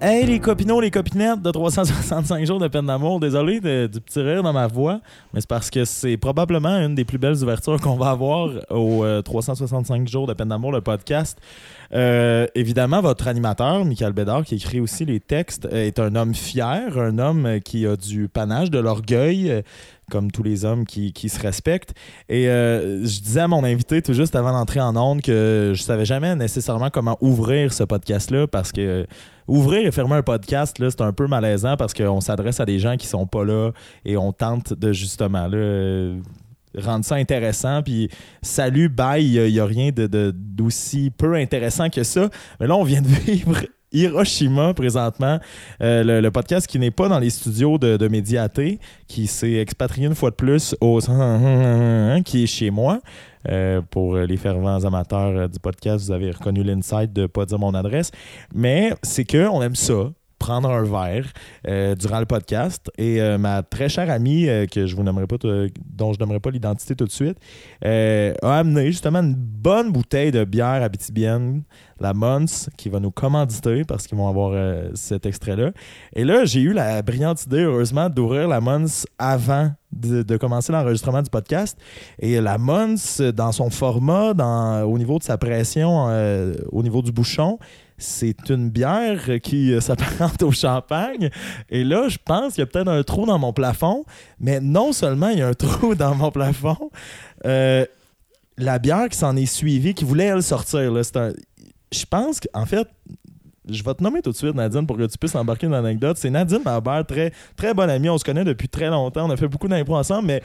Hey les copinots, les copinettes de 365 jours de peine d'amour, désolé du petit rire dans ma voix, mais c'est parce que c'est probablement une des plus belles ouvertures qu'on va avoir au 365 euh, jours de peine d'amour, le podcast. Euh, évidemment, votre animateur, Michael Bédard, qui écrit aussi les textes, est un homme fier, un homme qui a du panache, de l'orgueil, comme tous les hommes qui, se respectent. Et euh, je disais à mon invité tout juste avant d'entrer en onde que je savais jamais nécessairement comment ouvrir ce podcast-là parce que ouvrir et fermer un podcast, c'est un peu malaisant parce qu'on s'adresse à des gens qui sont pas là et on tente de justement rendre ça intéressant. Puis salut, bye, il n'y a, rien d'aussi peu intéressant que ça. Mais là, on vient de vivre Hiroshima présentement, euh, le, podcast qui n'est pas dans les studios de, de Médiaté, qui s'est expatrié une fois de plus au qui est chez moi. Euh, pour les fervents amateurs euh, du podcast, vous avez reconnu l'insight de ne pas dire mon adresse. Mais c'est qu'on aime ça prendre un verre euh, durant le podcast. Et euh, ma très chère amie, euh, que je vous nommerai pas, dont je nommerai pas l'identité tout de suite, a amené justement une bonne bouteille de bière abitibienne, la Mons, qui va nous commanditer parce qu'ils vont avoir cet extrait-là. Et là, j'ai eu la brillante idée, heureusement, d'ouvrir la Mons avant de, commencer l'enregistrement du podcast. Et la Mons, dans son format, dans, au niveau de sa pression, au niveau du bouchon, c'est une bière qui euh, s'apparente au champagne. Et là, je pense qu'il y a peut-être un trou dans mon plafond. Mais non seulement il y a un trou dans mon plafond, euh, la bière qui s'en est suivie, qui voulait, elle, sortir. Là, Je pense qu'en fait, je vais te nommer tout de suite, Nadine, pour que tu puisses embarquer dans l'anecdote. C'est Nadine Marbert, très, très bonne amie. On se connaît depuis très longtemps. On a fait beaucoup d'impro ensemble, mais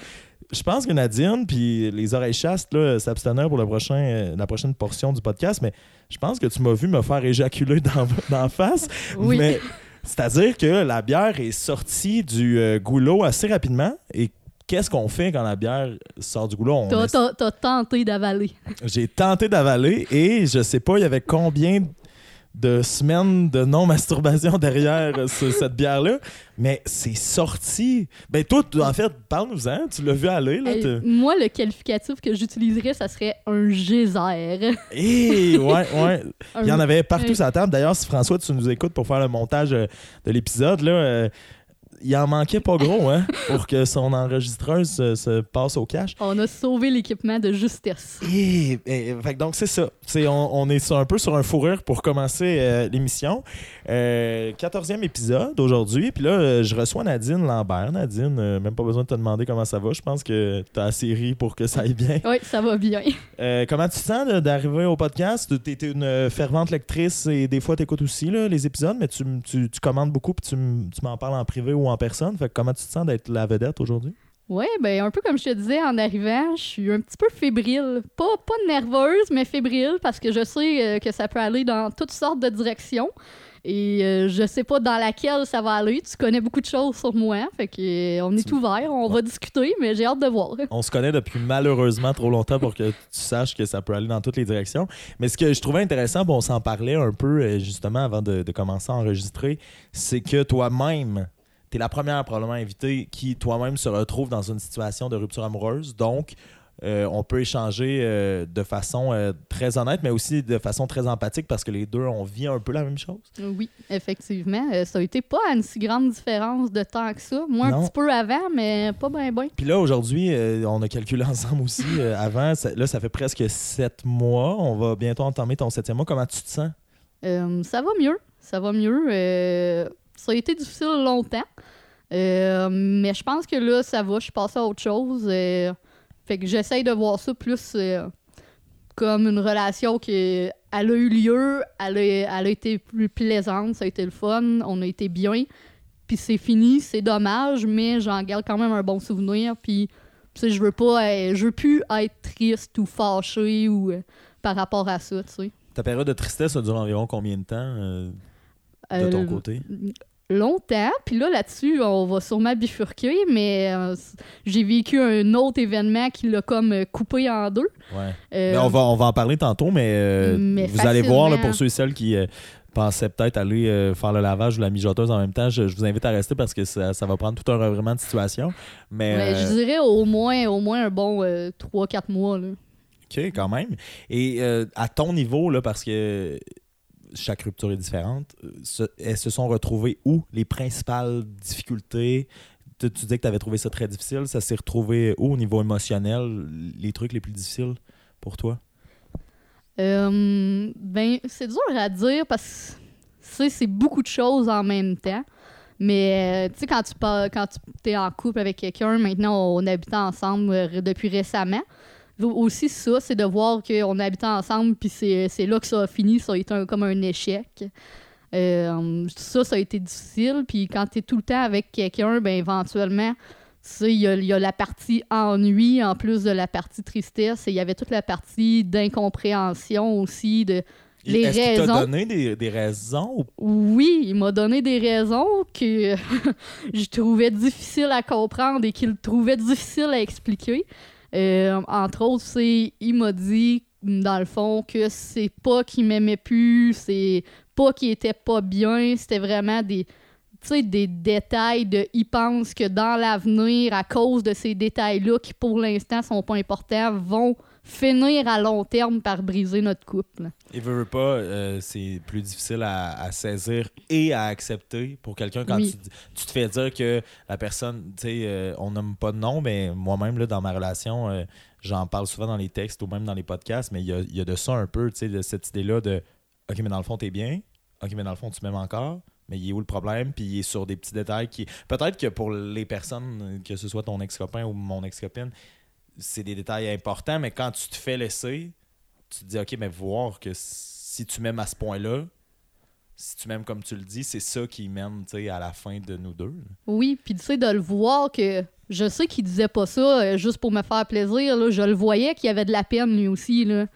je pense que Nadine, puis les oreilles chastes, s'abstenir pour le prochain, euh, la prochaine portion du podcast, mais je pense que tu m'as vu me faire éjaculer dans, la face. Oui. Mais c'est-à-dire que la bière est sortie du euh, goulot assez rapidement et qu'est-ce qu'on fait quand la bière sort du goulot? T'as tenté d'avaler. J'ai tenté d'avaler et je sais pas, il y avait combien de semaines de non-masturbation derrière cette bière-là. Mais c'est sorti. Ben, toi, en fait, parle-nous-en. Tu l'as vu aller. Là, moi, le qualificatif que j'utiliserais, ça serait un geyser. Eh, ouais, ouais. Il y en avait partout sur la table. D'ailleurs, si François, tu nous écoutes pour faire le montage euh, de l'épisode, là. Euh, il en manquait pas gros, hein, pour que son enregistreuse se, passe au cash. On a sauvé l'équipement de justesse. Et, donc, c'est ça. on, est un peu sur un fourrure pour commencer euh, l'émission. Euh, 14e épisode aujourd'hui. Puis là, euh, je reçois Nadine Lambert. Nadine, euh, même pas besoin de te demander comment ça va. Je pense que tu as assez ri pour que ça aille bien. Oui, ça va bien. comment tu te sens d'arriver au podcast? Tu es une fervente lectrice et des fois, tu écoutes aussi les épisodes, mais tu, tu, commandes beaucoup puis tu, m'en parles en privé ou en personne. Fait comment tu te sens d'être la vedette aujourd'hui? Oui, ben un peu comme je te disais en arrivant, je suis un petit peu fébrile. Pas, pas nerveuse, mais fébrile parce que je sais euh, que ça peut aller dans toutes sortes de directions. Et euh, je sais pas dans laquelle ça va aller. Tu connais beaucoup de choses sur moi. Fait que euh, on est ouvert, on va discuter, mais j'ai hâte de voir. On se connaît depuis malheureusement trop longtemps pour que tu saches que ça peut aller dans toutes les directions. Mais ce que je trouvais intéressant, bon, on s'en parlait un peu justement avant de commencer à enregistrer, c'est que toi-même, tu la première probablement invitée qui toi-même se retrouve dans une situation de rupture amoureuse. Donc, euh, on peut échanger euh, de façon euh, très honnête, mais aussi de façon très empathique parce que les deux, on vit un peu la même chose. Oui, effectivement. ça a été pas une si grande différence de temps que ça. Moi, un petit peu avant, mais pas bien, bien. Puis là, aujourd'hui, on a calculé ensemble aussi. avant, là, ça fait presque sept mois. On va bientôt entamer ton septième mois. Comment tu te sens? ça va mieux. Ça va mieux ça a été difficile longtemps. Euh, mais je pense que là, ça va. Je suis passée à autre chose. Euh, fait que j'essaye de voir ça plus euh, comme une relation qui elle a eu lieu, elle a, elle a été plus plaisante, ça a été le fun, on a été bien. Puis c'est fini, c'est dommage, mais j'en garde quand même un bon souvenir. Puis je veux pas, je veux plus être triste ou fâché ou par rapport à ça, tu sais. Ta période de tristesse, ça dure environ combien de temps? de ton côté? Longtemps. Puis là, là-dessus, on va sûrement bifurquer, mais euh, j'ai vécu un autre événement qui l'a comme euh, coupé en deux. Ouais. Euh, on, va, on va en parler tantôt, mais, vous allez voir, là, pour ceux et celles qui pensaient peut-être aller faire le lavage ou la mijoteuse en même temps, je, vous invite à rester parce que ça, va prendre tout un revirement de situation. Mais, je dirais au moins, au moins un bon 3-4 mois. Là. OK, quand même. Et à ton niveau, là, parce que chaque rupture est différente. Euh, se- elles se sont retrouvées où? Les principales difficultés Tu, disais que tu avais trouvé ça très difficile. Ça s'est retrouvé où au niveau émotionnel Les trucs les plus difficiles pour toi? Euh, ben, c'est dur à dire parce que c'est beaucoup de choses en même temps. Mais euh, tu sais, quand tu pas, quand tu es en couple avec quelqu'un, maintenant on habite ensemble depuis récemment. Au- Aussi, ça, c'est de voir qu'on habite ensemble, puis c'est là que ça a fini, ça a été un- comme un échec. Euh, ça, ça a été difficile. Puis quand tu es tout le temps avec quelqu'un, ben éventuellement, il y, a- il y a la partie ennui en plus de la partie tristesse. Et il y avait toute la partie d'incompréhension aussi. De... Les Est-ce qu'il t'a raisons. donné des, des raisons ou- Oui, il m'a donné des raisons que je trouvais difficiles à comprendre et qu'il trouvait difficile à expliquer. Euh, entre autres, c'est il m'a dit, dans le fond, que c'est pas qu'il m'aimait plus, c'est pas qu'il était pas bien, c'était vraiment des, des détails de il pense que dans l'avenir, à cause de ces détails-là qui pour l'instant sont pas importants, vont finir à long terme par briser notre couple. Il veut, veut pas, euh, c'est plus difficile à, à saisir et à accepter pour quelqu'un quand Oui. tu, tu te fais dire que la personne, tu sais, euh, on nomme pas de nom, mais moi-même, là, dans ma relation, euh, j'en parle souvent dans les textes ou même dans les podcasts, mais il y a, il y a de ça un peu, tu sais, de cette idée-là de OK, mais dans le fond, t'es bien. OK, mais dans le fond, tu m'aimes encore. Mais il est où le problème? Puis il est sur des petits détails qui. Peut-être que pour les personnes, que ce soit ton ex-copain ou mon ex-copine, c'est des détails importants, mais quand tu te fais laisser, tu te dis, OK, mais voir que si tu m'aimes à ce point-là, si tu m'aimes comme tu le dis, c'est ça qui mène à la fin de nous deux. Oui, puis tu sais, de le voir que je sais qu'il disait pas ça euh, juste pour me faire plaisir. Là. Je le voyais qu'il avait de la peine lui aussi. Là.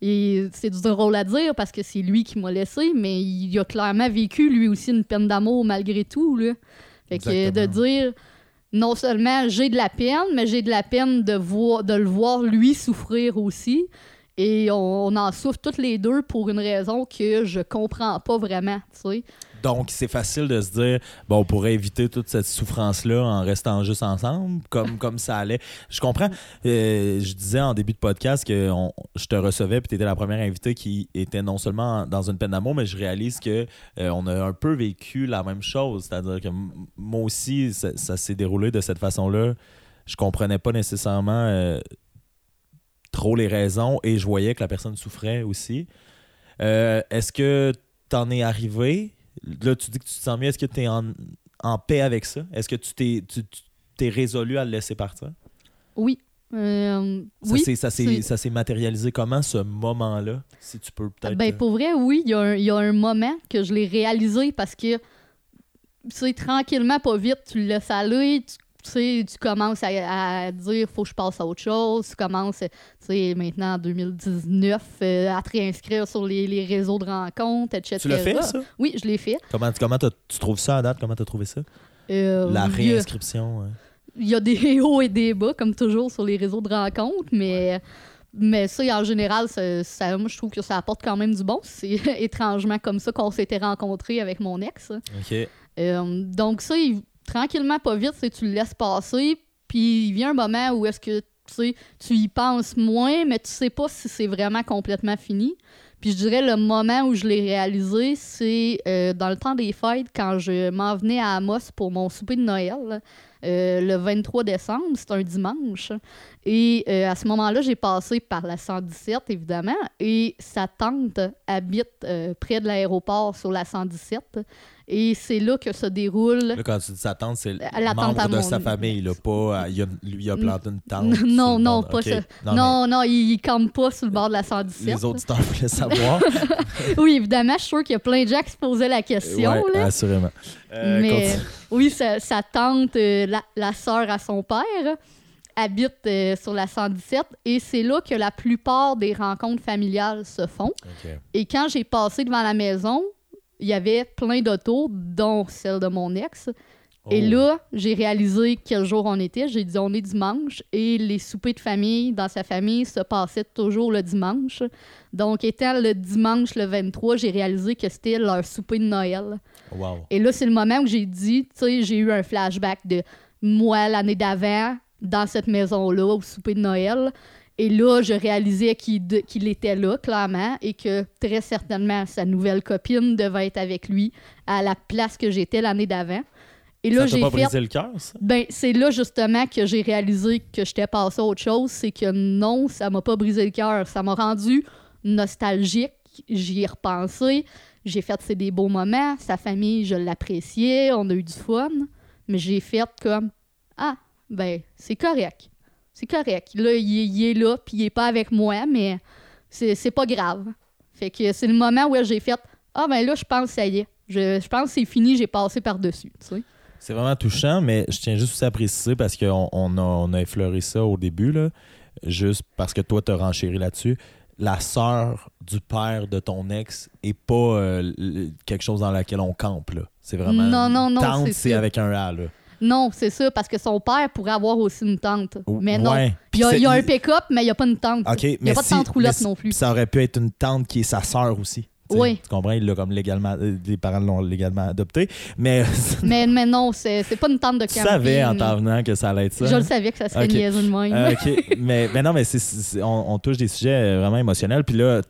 Et c'est du drôle à dire parce que c'est lui qui m'a laissé, mais il a clairement vécu lui aussi une peine d'amour malgré tout. Là. Fait que euh, de Exactement. dire non seulement j'ai de la peine, mais j'ai de la peine de, voir, de le voir lui souffrir aussi. Et on, en souffre toutes les deux pour une raison que je comprends pas vraiment, tu sais. Donc, c'est facile de se dire, bon, on pourrait éviter toute cette souffrance-là en restant juste ensemble, comme, comme ça allait. Je comprends. Euh, je disais en début de podcast que je te recevais, puis tu étais la première invitée qui était non seulement dans une peine d'amour, mais je réalise que euh, on a un peu vécu la même chose. C'est-à-dire que moi aussi, ça, s'est déroulé de cette façon-là. Je comprenais pas nécessairement euh, trop les raisons et je voyais que la personne souffrait aussi. Est-ce que t'en es arrivé? Là, tu dis que tu te sens mieux. Est-ce que tu es en, en paix avec ça? Est-ce que tu t'es tu- résolu à le laisser partir? Oui. Euh, Ça oui. s'est- c'est- matérialisé comment, ce moment-là? Si tu peux peut-être... Ben, euh, pour vrai, oui, il y, a un- il y a un moment que je l'ai réalisé parce que, tu sais, tranquillement, pas vite, tu le laisses aller, tu, tu sais, tu commences à, à dire, faut que je passe à autre chose, tu commences, tu sais, maintenant en 2019, euh, à te réinscrire sur les, les réseaux de rencontres, etc. Tu l'as fait, ça? Oui, je l'ai fait. Comment, comment tu trouves ça à date? Comment tu as trouvé ça? Euh, La il y a- réinscription? euh. il y a des hauts et des bas, comme toujours, sur les réseaux de rencontres, mais, mais ça, en général, ça, ça- moi, je trouve que ça apporte quand même du bon. C'est étrangement comme ça qu'on s'était rencontrés avec mon ex. OK. Euh, donc ça, il- tranquillement, pas vite, tu le laisses passer, puis il vient un moment où est-ce que tu tu y penses moins, mais tu sais pas si c'est vraiment complètement fini. Puis je dirais le moment où je l'ai réalisé, c'est euh, dans le temps des fêtes, quand je m'en venais à Amos pour mon souper de Noël, euh, le 23 décembre, c'est un dimanche. Et euh, à ce moment-là, j'ai passé par la 117, évidemment, et sa tante habite près de l'aéroport sur la 117. Et c'est là que se déroule. Là, quand tu dis sa tante, c'est le La tante membre à de mon- sa famille, là, pas... euh, il a- lui, il a planté une tante. Non, non, bord- pas ça. Non, Non, non, il, il campe pas sur le bord de la mais 117. Les auditeurs voulaient savoir. Oui, évidemment, je suis sûre qu'il y a plein de gens qui se posaient la question. ouais, là. assurément. Euh, Mais continue. oui, sa, sa tante, euh, la, la sœur à son père, habite euh, sur la 117 et c'est là que la plupart des rencontres familiales se font. Et quand j'ai passé devant la maison, il y avait plein d'autos, dont celle de mon ex. Et Oh. là, j'ai réalisé quel jour on était. J'ai dit on est dimanche et les soupers de famille dans sa famille se passaient toujours le dimanche. Donc, étant le dimanche le 23, j'ai réalisé que c'était leur souper de Noël. Wow. Et là, c'est le moment où j'ai dit, tu sais, j'ai eu un flashback de moi l'année d'avant dans cette maison-là au souper de Noël. Et là, je réalisais qu'il de- qu'il était là, clairement, et que très certainement sa nouvelle copine devait être avec lui à la place que j'étais l'année d'avant. Et là, ça t'a j'ai pas fait. brisé le cœur, ça? Ben, c'est là justement que j'ai réalisé que j'étais passé à autre chose. C'est que non, ça m'a pas brisé le cœur. Ça m'a rendu nostalgique. J'y ai repensé. J'ai fait c'est des beaux moments. Sa famille, je l'appréciais. On a eu du fun. Mais j'ai fait comme Ah, ben, c'est correct. C'est correct. Là, il, est- il est là, puis il est pas avec moi, mais c'est pas grave. Fait que c'est le moment où j'ai fait Ah, ben là, je pense que ça y est. Je, je pense que c'est fini, j'ai passé par-dessus. Tu sais. C'est vraiment touchant, mais je tiens juste à préciser parce qu'on on a, on a effleuré ça au début, là, juste parce que toi, t'as renchéri là-dessus. La sœur du père de ton ex est pas euh, quelque chose dans laquelle on campe. C'est vraiment. Non, non, non, Tante, c'est avec un A. Là. Non, c'est ça, parce que son père pourrait avoir aussi une tante. Mais non. Ouais. Il y a, Puis il y a c'est- un pick-up, mais il n'y a pas une tante. OK, il n'y mais a pas de si- tante roulotte mais non plus. Ça aurait pu être une tante qui est sa sœur aussi. tu. Oui. Tu comprends? Il l'a comme légalement. euh, Les parents l'ont légalement adopté. Mais Mais, mais non, c'est c'est pas une tante de tu camping. savais en t'en venant que ça allait être ça. Je hein? le savais que ça serait Ok. niaiseux de même. Euh, mais, mais non, mais on, on touche des sujets euh, vraiment émotionnels. Puis là,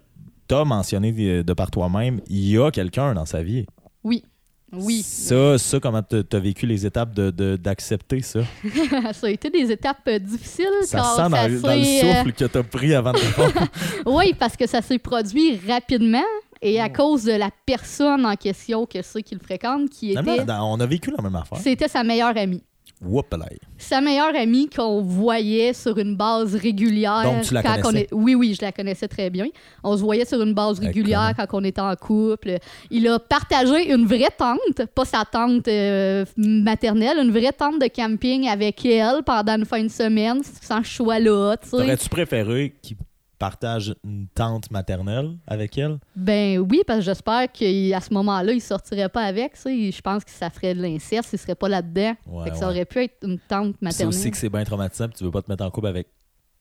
t'as mentionné de, de par toi-même, il y a quelqu'un dans sa vie. Oui. Oui. Ça, ça comment t'as, t'as vécu les étapes de, de- d'accepter ça? ça a été des étapes euh, difficiles. Ça car sent dans, ça dans le euh, souffle que t'as pris avant de. Oui, parce que ça s'est produit rapidement et Oh. à cause de la personne en question que c'est qu'il fréquente, qui était. on a vécu la même affaire. C'était sa meilleure amie. Whoopalay. Sa meilleure amie qu'on voyait sur une base régulière. Donc, tu la quand on est... Oui, oui, je la connaissais très bien. On se voyait sur une base régulière quand on était en couple. Il a partagé une vraie tante, pas sa tante euh, maternelle, une vraie tante de camping avec elle pendant une fin de semaine, sans choix là. T'aurais-tu préféré qu'il partage une tante maternelle avec elle? Ben oui, parce que j'espère qu'à ce moment-là, il sortirait pas avec. Je pense que ça ferait de l'inceste, il serait pas là-dedans. Ouais, Fait que ça aurait pu être une tante Puis C'est maternelle. aussi que c'est bien traumatisant, puis tu veux pas te mettre en couple avec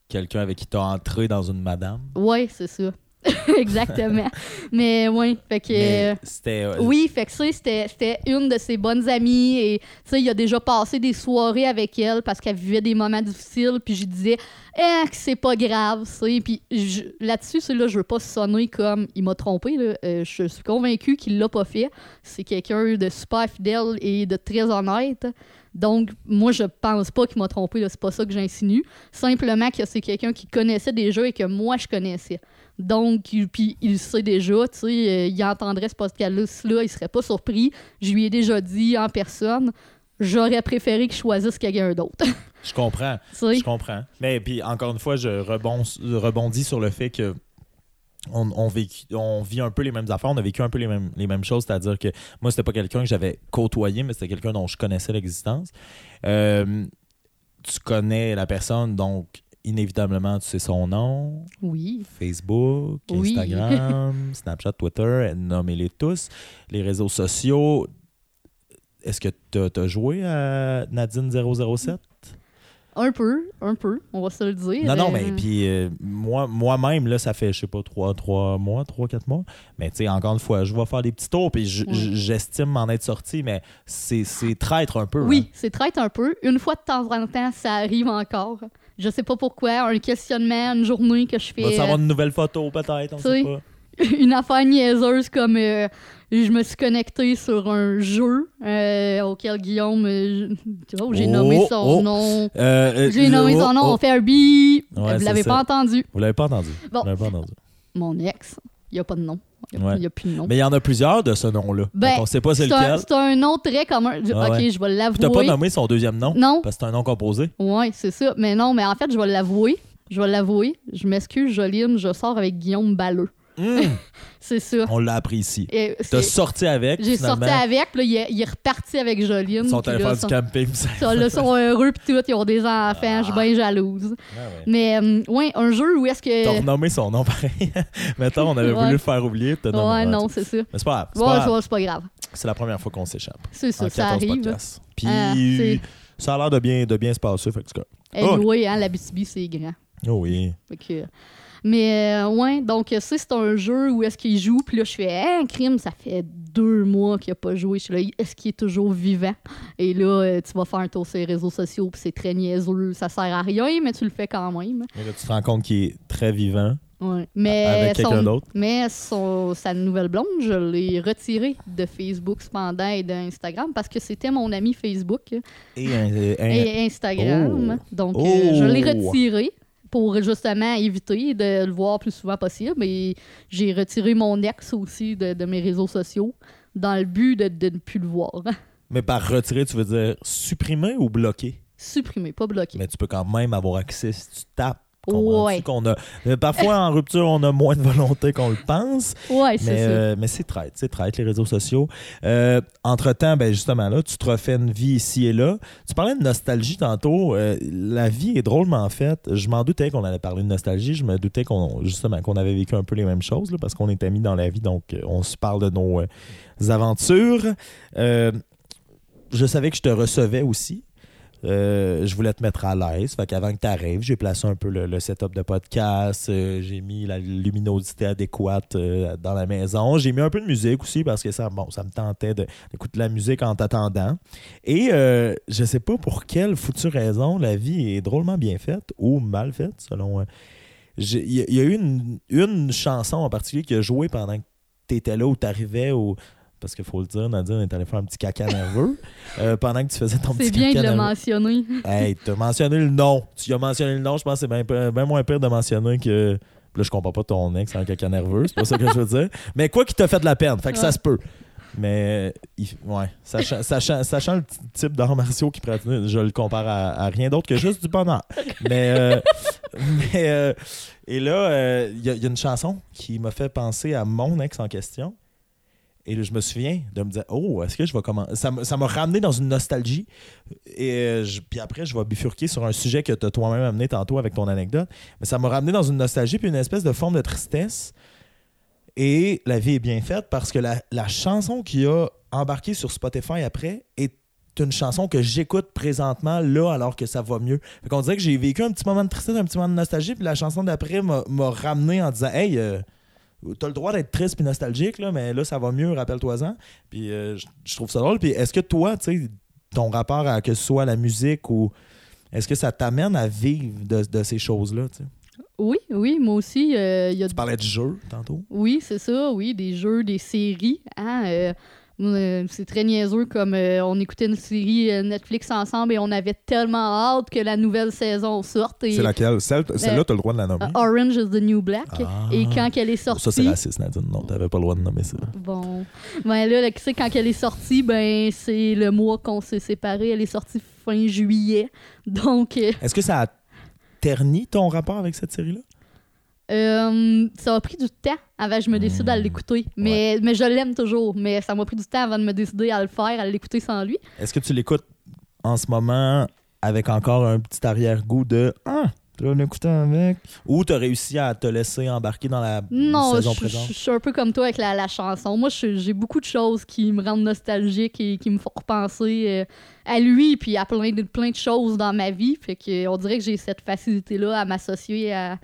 quelqu'un avec qui t'as entré dans une madame. Oui, c'est ça. Exactement. Mais oui, fait que. Mais euh, c'était. euh, Oui, fait que ça, c'était c'était une de ses bonnes amies et tu sais, il a déjà passé des soirées avec elle parce qu'elle vivait des moments difficiles puis je disais eh que c'est pas grave, tu sais. Puis je- là-dessus, là je veux pas sonner comme il m'a trompé là. Euh, je suis convaincue qu'il l'a pas fait. C'est quelqu'un de super fidèle et de très honnête. Donc, moi, je pense pas qu'il m'a trompé, là. c'est pas ça que j'insinue. Simplement que c'est quelqu'un qui connaissait déjà et que moi, je connaissais. Donc, puis il sait déjà, tu sais, euh, il entendrait ce podcast-là, il serait pas surpris. Je lui ai déjà dit en personne, j'aurais préféré qu'il choisisse quelqu'un d'autre. Je comprends. Je comprends. Mais puis encore une fois, je rebondis, rebondis sur le fait que on, on, vécu- on vit un peu les mêmes affaires, on a vécu un peu les mêmes, les mêmes choses, c'est-à-dire que moi, c'était pas quelqu'un que j'avais côtoyé, mais c'était quelqu'un dont je connaissais l'existence. Euh, tu connais la personne, donc inévitablement, tu sais son nom, Oui. Facebook, Oui. Instagram, Snapchat, Twitter, nommez-les tous, les réseaux sociaux. Est-ce que tu as, joué à Nadine 007? Un peu, un peu, on va se le dire. Non, non, Euh, mais puis euh, moi, moi-même, là, ça fait, je sais pas, trois, trois mois, trois, quatre mois. Mais tu sais, encore une fois, je vais faire des petits tours, puis j'estime m'en être sorti, mais c'est traître un peu. Oui, c'est traite un peu. Une fois de temps en temps, ça arrive encore. Je sais pas pourquoi, un questionnement, une journée que je hein. Va fais. savoir une nouvelle photo, peut-être, on Tu sait pas. une affaire niaiseuse comme euh, je me suis connectée sur un jeu euh, auquel Guillaume, euh, je- oh, j'ai Oh, nommé son oh. nom. Euh, euh, J'ai nommé oh, son nom, oh. on fait un. Ouais, Vous l'avez pas entendu. Vous l'avez pas entendu. Bon. Pas entendu. Mon ex, il n'y a pas de nom. Il n'y Ouais. a, plus de nom. Mais il y en a plusieurs de ce nom-là. Ben, on sait pas c'est lequel. c'est un nom très commun. Je- Ah ok, je vais Puis t'as pas l'avouer. nommé son deuxième nom? Non, Parce que c'est un nom composé. ouais, c'est ça. Mais non, mais en fait, je vais l'avouer. Je vais l'avouer. Je m'excuse, Joline, je sors avec Guillaume Balleux. Hum, C'est ça. on l'a appris ici. T'as sorti avec, J'ai sorti avec, puis là, il est, reparti avec Joline. son puis là, téléphone son- du camping. là, sont heureux pis tout, ils ont des enfants, je suis Ah. bien jalouse. Ah ouais. Mais, euh, ouais, un jeu où est-ce T'as que. renommé son nom pareil. Mettons, on avait Ouais. voulu le faire oublier. t'as nommé- Ouais, non, c'est ça. Mais c'est pas grave. C'est Ouais, c'est pas grave. C'est la première fois qu'on s'échappe. C'est ça, ça 14 arrive. Puis Ah, c'est- ça a l'air de bien, de bien se passer. Fait que c'est correct. Anyway, hein, la BTB, c'est grand. Oh oui. Fait que, Mais euh, ouais, donc ça, c'est un jeu où est-ce qu'il joue, puis là, je fais, hein, crime, ça fait deux mois qu'il a pas joué. Je suis là, est-ce qu'il est toujours vivant? Et là, euh, tu vas faire un tour sur les réseaux sociaux, puis c'est très niaiseux, ça sert à rien, mais tu le fais quand même. Et là, tu te rends compte qu'il est très vivant. Ouais. Mais, Avec quelqu'un d'autre. mais son- sa nouvelle blonde, je l'ai retirée de Facebook cependant et d'Instagram parce que c'était mon ami Facebook Et un- un- et Instagram. Oh. Donc, Oh. euh, je l'ai retiré pour justement éviter de le voir plus souvent possible. Et j'ai retiré mon ex aussi de, de mes réseaux sociaux dans le but de, de ne plus le voir. Mais par retirer, tu veux dire supprimer ou bloquer? Supprimer, pas bloquer. Mais tu peux quand même avoir accès si tu tapes. Ouais. qu'on a... euh, Parfois, en rupture, on a moins de volonté qu'on le pense. Ouais, c'est Mais, euh, mais c'est traite, c'est traite, les réseaux sociaux. Euh, Entre-temps, ben justement, là, tu te refais une vie ici et là. Tu parlais de nostalgie tantôt. Euh, la vie est drôlement faite. Je m'en doutais qu'on allait parler de nostalgie. Je me doutais qu'on justement qu'on avait vécu un peu les mêmes choses, là, parce qu'on est amis dans la vie, donc on se parle de nos aventures. Je savais que je te recevais aussi. Euh, je voulais te mettre à l'aise. Fait qu'avant que tu arrives, j'ai placé un peu le, setup de podcast. euh, j'ai mis la luminosité adéquate euh, dans la maison. J'ai mis un peu de musique aussi parce que ça, bon, ça me tentait d'écouter de la musique en t'attendant. Et je sais pas pour quelle foutue raison la vie est drôlement bien faite ou mal faite, selon. Il y, a- eu une, une chanson en particulier qui a joué pendant que tu étais là ou tu arrivais au. Parce qu'il faut le dire, Nadine est allée faire un petit caca nerveux euh, pendant que tu faisais ton petit C'est bien caca de le mentionner. Hey, t'as mentionné le nom. Tu as mentionné le nom, je pense que c'est bien moins pire de mentionner que. Là, je comprends pas ton ex en caca nerveux, c'est pas ça que je veux dire. Mais quoi qui t'a fait de la peine, fait que ça se peut. Mais, il- ouais, sachant, sachant, sachant le type d'arts martiaux qu'il pratique, je le compare à, à rien d'autre que juste du bonheur. Mais, euh, mais euh, et là, euh, il y, a- il y a une chanson qui m'a fait penser à mon ex en question. Et je me souviens de me dire, oh, est-ce que je vais commencer. Ça m'a ramené dans une nostalgie. Et euh, puis après, je vais bifurquer sur un sujet que tu as toi-même amené tantôt avec ton anecdote. Mais ça m'a ramené dans une nostalgie puis une espèce de forme de tristesse. Et la vie est bien faite parce que la, la chanson qui a embarqué sur Spotify après est une chanson que j'écoute présentement là alors que ça va mieux. Fait qu'on dirait que j'ai vécu un petit moment de tristesse, un petit moment de nostalgie, puis la chanson d'après m'a m'a ramené en disant Hey, euh, t'as le droit d'être triste puis nostalgique, là, mais là, ça va mieux, rappelle-toi-en. Puis euh, je trouve ça drôle. Puis est-ce que toi, tu sais, ton rapport à que ce soit la musique ou. Est-ce que ça t'amène à vivre de, de ces choses-là? tu sais? Oui, oui, moi aussi, euh, y a Tu parlais du jeu tantôt. Oui, c'est ça, oui, des jeux, des séries. Hein, euh, c'est très niaiseux comme euh, on écoutait une série euh, Netflix ensemble et on avait tellement hâte que la nouvelle saison sorte. Et, C'est laquelle? Celle- Celle-là, t'as le droit de la nommer. euh, Orange is the New Black. Ah. Et quand elle est ça, c'est sortie. raciste, Nadine. Non, t'avais pas le droit de nommer ça. Bon. Ben là, tu sais, quand elle est sortie, ben c'est le mois qu'on s'est séparés. Elle est sortie fin juillet. Donc, euh, Est-ce que ça a terni ton rapport avec cette série-là? Euh, ça m'a pris du temps avant que je me décide à Hmm. l'écouter. Mais, mais je l'aime toujours. Mais ça m'a pris du temps avant de me décider à le faire, à l'écouter sans lui. Est-ce que tu l'écoutes en ce moment avec encore un petit arrière-goût de Ah, tu vas l'écouter avec? Ou tu as réussi à te laisser embarquer dans la Non, saison je, présente? je suis un peu comme toi avec la, la chanson. Moi, j'ai beaucoup de choses qui me rendent nostalgique et qui me font repenser euh, à lui puis à plein de, plein de choses dans ma vie. Fait que on dirait que j'ai cette facilité-là à m'associer à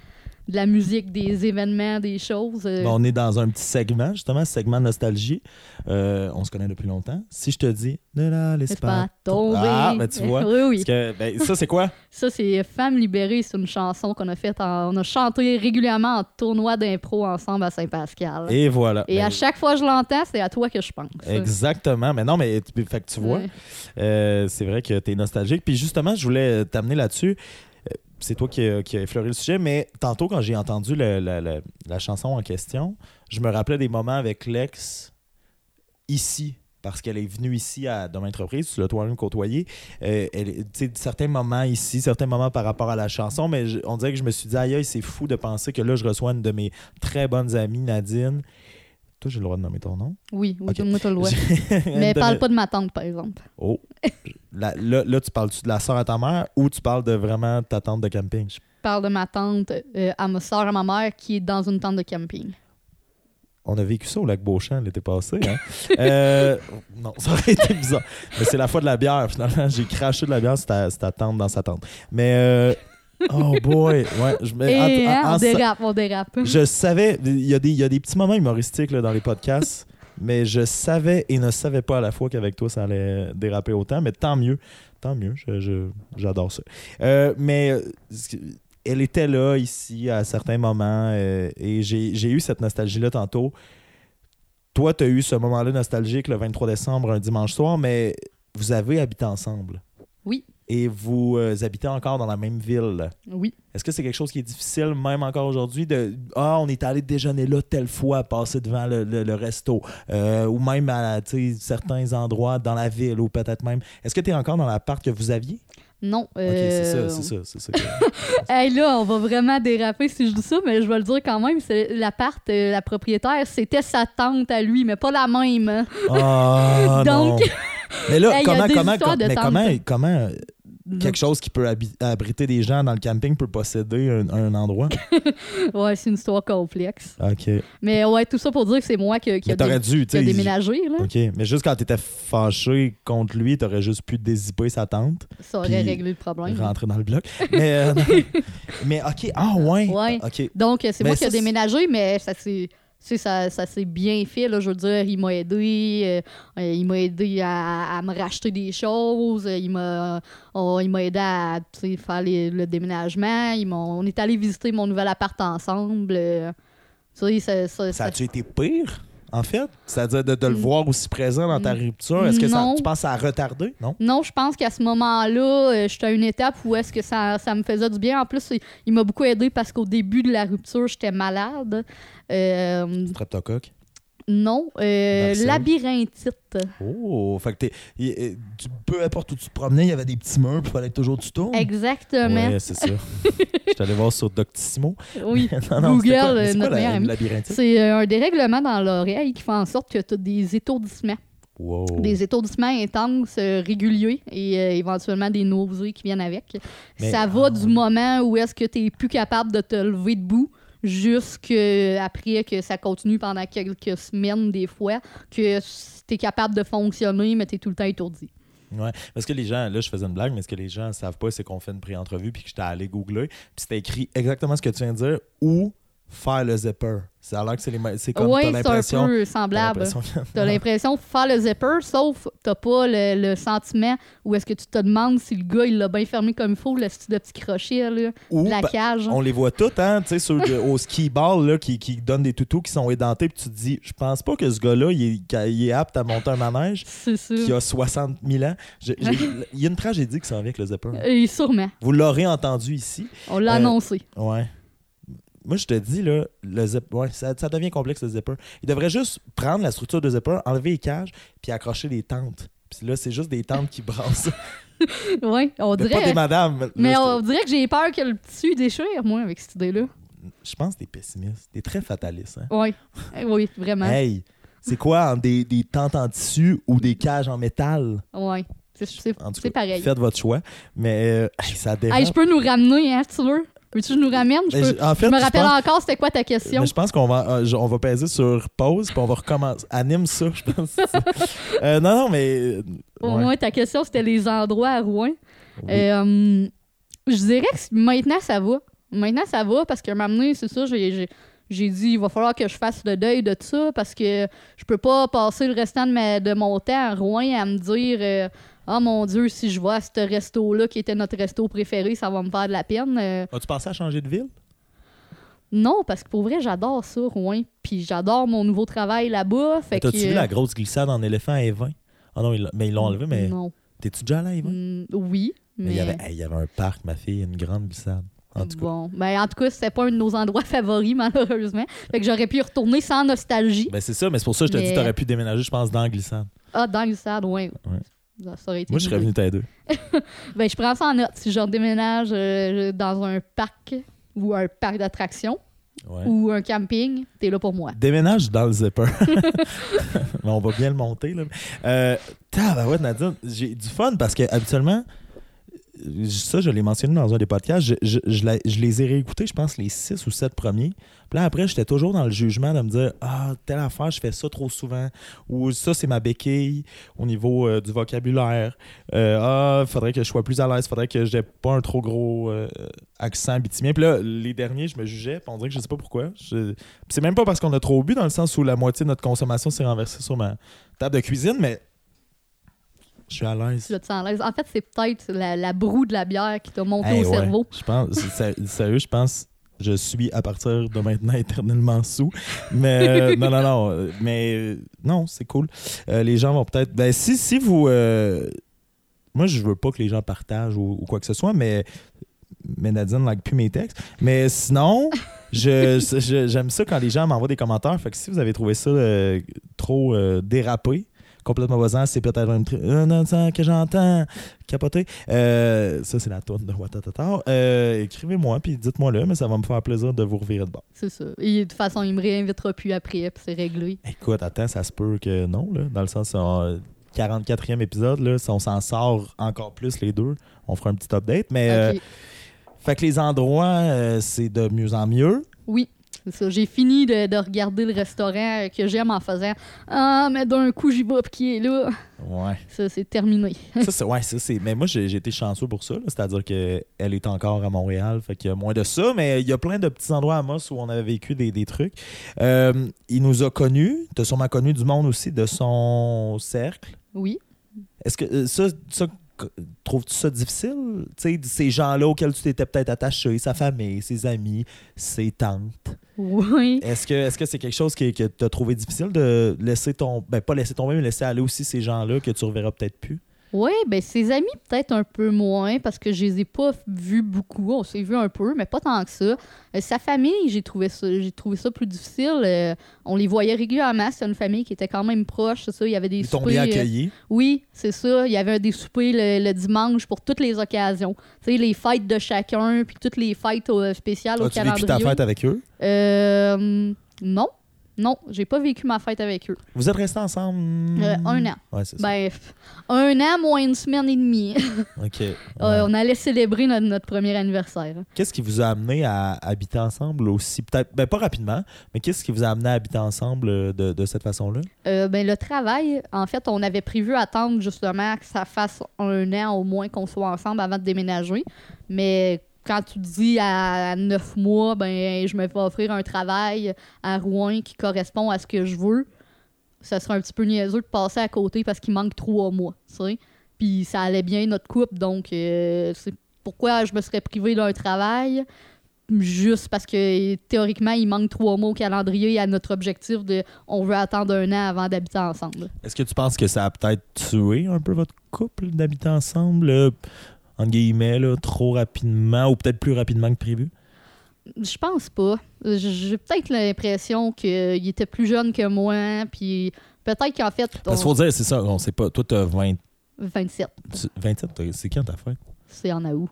de la musique, des événements, des choses. euh, Ben, On est dans un petit segment, justement, segment nostalgie. Euh, on se connaît depuis longtemps. Si je te dis Ne la laisse pas pas tomber. Ah, ben tu vois. oui, oui. Que, ben, ça, c'est quoi? Ça, c'est Femme libérée. C'est une chanson qu'on a faite. en- On a chanté régulièrement en tournoi d'impro ensemble à Saint-Pascal. Et, Et voilà. Ben, à chaque fois que je l'entends, c'est à toi que je pense. Exactement. Mais non, mais tu- fait que tu vois, Ouais. euh, c'est vrai que tu es nostalgique. Puis justement, je voulais t'amener là-dessus. Euh, C'est toi qui a, qui a effleuré le sujet, mais tantôt, quand j'ai entendu la, chanson en question, je me rappelais des moments avec l'ex ici, parce qu'elle est venue ici à de maintes reprises, tu l'as toi-même côtoyé. Euh, certains moments ici, certains moments par rapport à la chanson, mais on dirait que je me suis dit, aïe, c'est fou de penser que là, je reçois une de mes très bonnes amies, Nadine. Toi, j'ai le droit de nommer ton nom? Oui, oui, moi, t'as le droit. Mais parle pas de ma tante, par exemple. Oh. Là, là, tu parles-tu de la soeur à ta mère ou tu parles de vraiment ta tante de camping? Parle de ma tante euh, à ma soeur, à ma mère, qui est dans une tente de camping. On a vécu ça au lac Beauchamp l'été passé. Hein? Euh, non, ça aurait été bizarre. Mais c'est la fois de la bière, finalement. J'ai craché de la bière ta, sur ta tante dans sa tente. Mais euh, Oh boy. Ouais, je, mais en- Et en- en on dérape, on dérape. je savais, il y, a des, il y a des petits moments humoristiques là, dans les podcasts, mais je savais et ne savais pas à la fois qu'avec toi, ça allait déraper autant, mais tant mieux. Tant mieux, j'adore ça. Euh, mais euh, elle était là, ici, à certains moments, euh, et j'ai eu cette nostalgie-là tantôt. Toi, tu as eu ce moment-là nostalgique le 23 décembre, un dimanche soir, mais vous avez habité ensemble. Oui. Et vous euh, habitez encore dans la même ville. Oui. Est-ce que c'est quelque chose qui est difficile, même encore aujourd'hui, de Ah, on est allé déjeuner là telle fois, passer devant le, le- le resto, euh, ou même à certains endroits dans la ville, ou peut-être même. Est-ce que tu es encore dans l'appart que vous aviez? Non. Ok, c'est ça, euh, c'est ça, c'est ça. que- Hey, là, on va vraiment déraper si je dis ça, mais je vais le dire quand même. L'appart, la propriétaire, c'était sa tante à lui, mais pas la même. hein. Ah, Donc- non. Mais là, Hey, comment, comment, mais comment, comment quelque chose qui peut abriter des gens dans le camping peut posséder un, un endroit? Ouais, c'est une histoire complexe. OK. Mais ouais, tout ça pour dire que c'est moi qui, qui, a, dé- dû, qui a déménagé. Là. OK. Mais juste quand t'étais fâché contre lui, t'aurais juste pu dézipper sa tante. Ça aurait réglé le problème. rentrer dans le bloc. Mais, euh, mais OK, ah ouais. Ouais. OK. Donc, c'est moi qui ça, a c'est- déménagé, mais ça s'est. Tu sais, Ça, ça s'est bien fait, là, je veux dire, il m'a aidé, euh, euh, il m'a aidé à, à me racheter des choses, il m'a il m'a aidé à tu sais, faire les- le déménagement, on est allé visiter mon nouvel appart ensemble. euh, tu sais, ça, ça- Ça ça- a-tu été pire, en fait? C'est-à-dire de, de le Mm. voir aussi présent dans ta rupture? Est-ce que ça, tu penses que ça a retardé? Non? Non, je pense qu'à ce moment-là, euh, j'étais à une étape où est-ce que ça, ça me faisait du bien. En plus, il, il m'a beaucoup aidé parce qu'au début de la rupture, j'étais malade. Euh, Streptocoque? Non, euh, labyrinthite. Oh, fait que t'es. peu importe où tu te promenais, il y avait des petits murs, puis il fallait que toujours tu tournes. Exactement. Ouais, c'est ça. Je suis allé voir sur Doctissimo. Oui. non, Google, quoi- euh, la- labyrinthite? C'est euh, un dérèglement dans l'oreille qui fait en sorte que tu as des étourdissements. Wow. Des étourdissements intenses, euh, réguliers et euh, éventuellement des nausées qui viennent avec. Mais- ça va ah, du ouais. moment où est-ce que tu n'es plus capable de te lever debout jusqu'après que ça continue pendant quelques semaines des fois, que tu es capable de fonctionner, mais tu es tout le temps étourdi. Ouais, parce que les gens, là, je faisais une blague, mais ce que les gens savent pas, c'est qu'on fait une pré-entrevue puis que j'étais allé googler, puis c'était écrit exactement ce que tu viens de dire ou faire le zipper. Ça a l'air que c'est les c'est comme Oui, t'as c'est un peu semblable. T'as l'impression de faire le zipper, sauf t'as pas le, le sentiment où est-ce que tu te demandes si le gars il l'a bien fermé comme il faut, le style de petit crochet là, Ou, la ben, cage. on les voit toutes, hein, tu sais, au ski ball, là, qui, qui donnent des toutous qui sont édentés, puis tu te dis, je pense pas que ce gars-là, il est, apte à monter un manège C'est ça. qui a 60 000 ans. Il y a une tragédie qui s'en vient avec le zipper. Et sûrement. Vous l'aurez entendu ici. On l'a Euh, annoncé. Ouais. Moi, je te dis, là, le zip, ouais, ça, ça devient complexe, le zipper. Il devrait juste prendre la structure de zipper, enlever les cages, puis accrocher les tentes. Puis là, c'est juste des tentes qui brassent. Oui, on Mais pas dirait. des madames. Là, Mais te- on dirait que j'ai peur que le tissu déchire, moi, avec cette idée-là. Je pense que t'es pessimiste. T'es très fataliste. Hein? Oui. Oui, vraiment. Hey, c'est quoi, des, des tentes en tissu ou des cages en métal? Oui. C'est- C'est En tout c'est cas, pareil. faites votre choix. Mais euh, ça dérape. Hey, je peux nous ramener, hein, tu veux. Veux-tu que je nous ramène? Je, Mais peux- j- en fait, je me rappelle pense- encore c'était quoi ta question. Mais je pense qu'on va, euh, on va peser sur pause, puis on va recommencer. Anime ça, je pense. Euh, non, non, mais... Au ouais. moins, ta question, c'était les endroits à Rouen. Oui. Euh, je dirais que maintenant, ça va. Maintenant, ça va parce moment donné, c'est ça, j'ai, j'ai, j'ai dit, il va falloir que je fasse le deuil de tout ça parce que je peux pas passer le restant de, ma- de mon temps à Rouen à me dire euh, Ah mon Dieu, si je vais à ce resto-là qui était notre resto préféré, ça va me faire de la peine. Euh, As-tu pensé à changer de ville? non, parce que pour vrai, j'adore ça, Rouen. Puis j'adore mon nouveau travail là-bas. Fait que, T'as-tu vu la grosse glissade en éléphant à Evin? Ah non, ils mais ils l'ont enlevé, mais Non. t'es-tu déjà allé à Evin? Mm, oui, Mais mais. il y, avait, hey, il y avait un parc, ma fille, une grande glissade. En tout cas. Bon, ben en tout cas, c'était pas un de nos endroits favoris, malheureusement. Fait que j'aurais pu y retourner sans nostalgie. Ben c'est ça, mais c'est pour ça que je te Mais- dis t'aurais pu déménager, je pense, dans glissade. Ah, dans le stade, ouais. Ouais. Ça, ça aurait été Moi, je serais venu t'aider. Ben, je prends ça en note. Si je redéménage euh, dans un parc ou un parc d'attractions Ouais. ou un camping, t'es là pour moi. Déménage dans le zipper. On va bien le monter. Là. Euh, tabarouette, Nadine, j'ai du fun parce que habituellement, ça, je l'ai mentionné dans un des podcasts, je, les ai réécoutés, je pense, les six ou sept premiers. Puis là, après, j'étais toujours dans le jugement de me dire Ah, telle affaire, je fais ça trop souvent. Ou ça, c'est ma béquille au niveau euh, du vocabulaire. Euh, ah, faudrait que je sois plus à l'aise, faudrait que j'ai pas un trop gros euh, accent bitimien. Puis là, les derniers, je me jugeais, puis on dirait que je sais pas pourquoi. C'est même pas parce qu'on a trop bu, dans le sens où la moitié de notre consommation s'est renversée sur ma table de cuisine, mais je suis à l'aise. Tu sens à l'aise. En fait, c'est peut-être la, la broue de la bière qui t'a monté Hey, au ouais. cerveau. Je pense, sérieux, je pense, je suis à partir de maintenant éternellement sous. Mais euh, non, non, non. Mais euh, non, c'est cool. Euh, les gens vont peut-être. Ben, si, si vous. moi, je veux pas que les gens partagent ou, ou quoi que ce soit, mais. Mais Nadine like plus mes textes. Mais sinon, je, je- j'aime ça quand les gens m'envoient des commentaires. Fait que si vous avez trouvé ça euh, trop euh, dérapé, complètement voisin, c'est peut-être un truc que j'entends capoter. Euh, ça, c'est la tourne de Watatata. Euh, Écrivez-moi, puis dites-moi le, mais ça va me faire plaisir de vous revirer de bord. C'est ça. Et de toute façon, il me réinvitera plus après, puis c'est réglé. Écoute, attends, ça se peut que non, là, dans le sens, euh, 44e épisode, là, si on s'en sort encore plus les deux, on fera un petit update. Mais, euh, fait que les endroits, euh, c'est de mieux en mieux. Oui, ça. J'ai fini de, de regarder le restaurant euh, que j'aime en faisant Ah, mais d'un coup, j'y vais, qui est là. Ouais. Ça, c'est terminé. ça, c'est, ouais, ça, c'est. Mais moi, j'ai, j'ai été chanceux pour ça. C'est-à-dire qu'elle est encore à Montréal. Fait qu'il y a moins de ça. Mais il y a plein de petits endroits à Moss où on avait vécu des, des trucs. Euh, il nous a connus. Tu as sûrement connu du monde aussi de son cercle. Oui. Est-ce que euh, ça, trouves-tu ça difficile? Ces gens-là auxquels tu t'étais peut-être attaché, sa famille, ses amis, ses tantes. Oui. Est-ce que que c'est quelque chose qui- que tu as trouvé difficile de laisser ton. Ben, pas laisser tomber, mais laisser aller aussi ces gens-là que tu reverras peut-être plus? Oui, ben ses amis peut-être un peu moins parce que je les ai pas vus beaucoup. On s'est vus un peu, mais pas tant que ça. Euh, sa famille, j'ai trouvé ça, j'ai trouvé ça plus difficile. Euh, on les voyait régulièrement. C'est une famille qui était quand même proche. C'est ça. Il y avait des Ils soupers, bien euh, accueilli. Oui, c'est ça. Il y avait des soupers le, le dimanche pour toutes les occasions. Tu sais, les fêtes de chacun, puis toutes les fêtes spéciales au As-tu vécu calendrier. ta fête avec eux? Euh, non. Non, j'ai pas vécu ma fête avec eux. Vous êtes restés ensemble? Euh, un an. Ouais, c'est ça. Ben, un an moins une semaine et demie. OK. Euh, on allait célébrer notre, notre premier anniversaire. Qu'est-ce qui vous a amené à habiter ensemble aussi? Peut-être, ben pas rapidement, mais qu'est-ce qui vous a amené à habiter ensemble euh, de, de cette façon-là? Euh, ben, le travail, en fait, on avait prévu attendre justement que ça fasse un an au moins qu'on soit ensemble avant de déménager. Mais quand tu dis à neuf mois, ben je me fais offrir un travail à Rouen qui correspond à ce que je veux, ça serait un petit peu niaiseux de passer à côté parce qu'il manque trois mois, tu sais. Puis ça allait bien notre couple, donc euh, pourquoi je me serais privée d'un travail? Juste parce que théoriquement il manque trois mois au calendrier à notre objectif de on veut attendre un an avant d'habiter ensemble. Est-ce que tu penses que ça a peut-être tué un peu votre couple d'habiter ensemble, entre guillemets, là, trop rapidement ou peut-être plus rapidement que prévu? Je pense pas. J'ai peut-être l'impression qu'il était plus jeune que moi, puis peut-être qu'en fait. Parce qu'il on- faut dire, c'est ça, on sait pas. Toi, t'as 20, 27. tu- 27, t'as- c'est quand ta fête? C'est en août.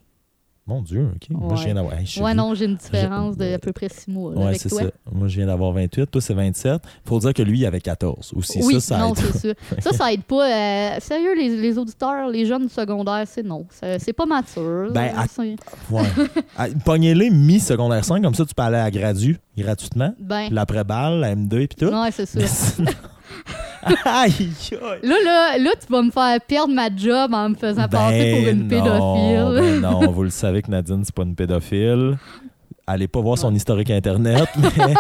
Mon Dieu, OK. Moi, je viens d'avoir... hey, Ouais, non, j'ai une différence de à peu près 6 mois là, Ouais, avec c'est toi. ça. Moi, je viens d'avoir 28. Toi, c'est 27. Faut dire que lui, il avait 14 aussi. oui, ça, ça non, aide. c'est ça. Ça, ça aide pas. euh, sérieux, les, les auditeurs, les jeunes secondaires, c'est non. C'est c'est pas mature. Ben, à- Ouais. Pognez-les mi-secondaire 5, comme ça, tu peux aller à Gradu gratuitement. ben, L'après-balle, la M2 et puis tout. ouais, c'est ça. Aïe. Là, là, là, tu vas me faire perdre ma job en me faisant passer pour une Ben pédophile. ben non, vous le savez que Nadine, c'est pas une pédophile. Allez pas voir son historique Internet, mais...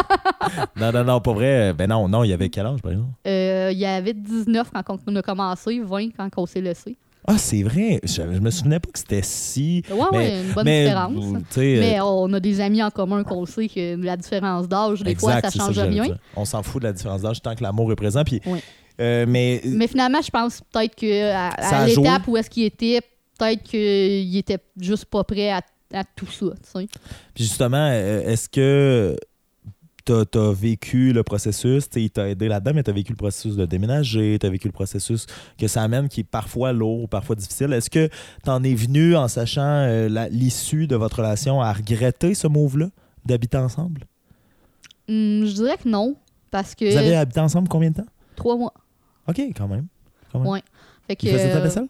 non, non, non, pas vrai. Ben non, non, il y avait quel âge, par exemple? Euh, il y avait 19 quand on a commencé, 20 quand on s'est laissé. Ah, c'est vrai. Je, je me souvenais pas que c'était si... Ouais, Mais- ouais, une bonne mais, différence. Mais on a des amis en commun qu'on sait que la différence d'âge, des fois, ça change que rien. On s'en fout de la différence d'âge tant que l'amour est présent. Puis, Oui. euh, mais, Mais finalement, je pense peut-être qu'à Ça à, l'étape où est-ce qu'il était, peut-être qu'il était juste pas prêt à, à tout ça. puis justement, euh, est-ce que tu as, vécu le processus, il t'a aidé là-dedans, mais tu as vécu le processus de déménager, tu as vécu le processus que ça amène qui est parfois lourd, parfois difficile. Est-ce que tu en es venu en sachant euh, l'issue de votre relation à regretter ce move-là, d'habiter ensemble? Hum, je dirais que non, parce que Vous avez habité ensemble combien de temps? trois mois. OK, quand même. Quand même. Ouais. Fait que, Il faisait ta vaisselle?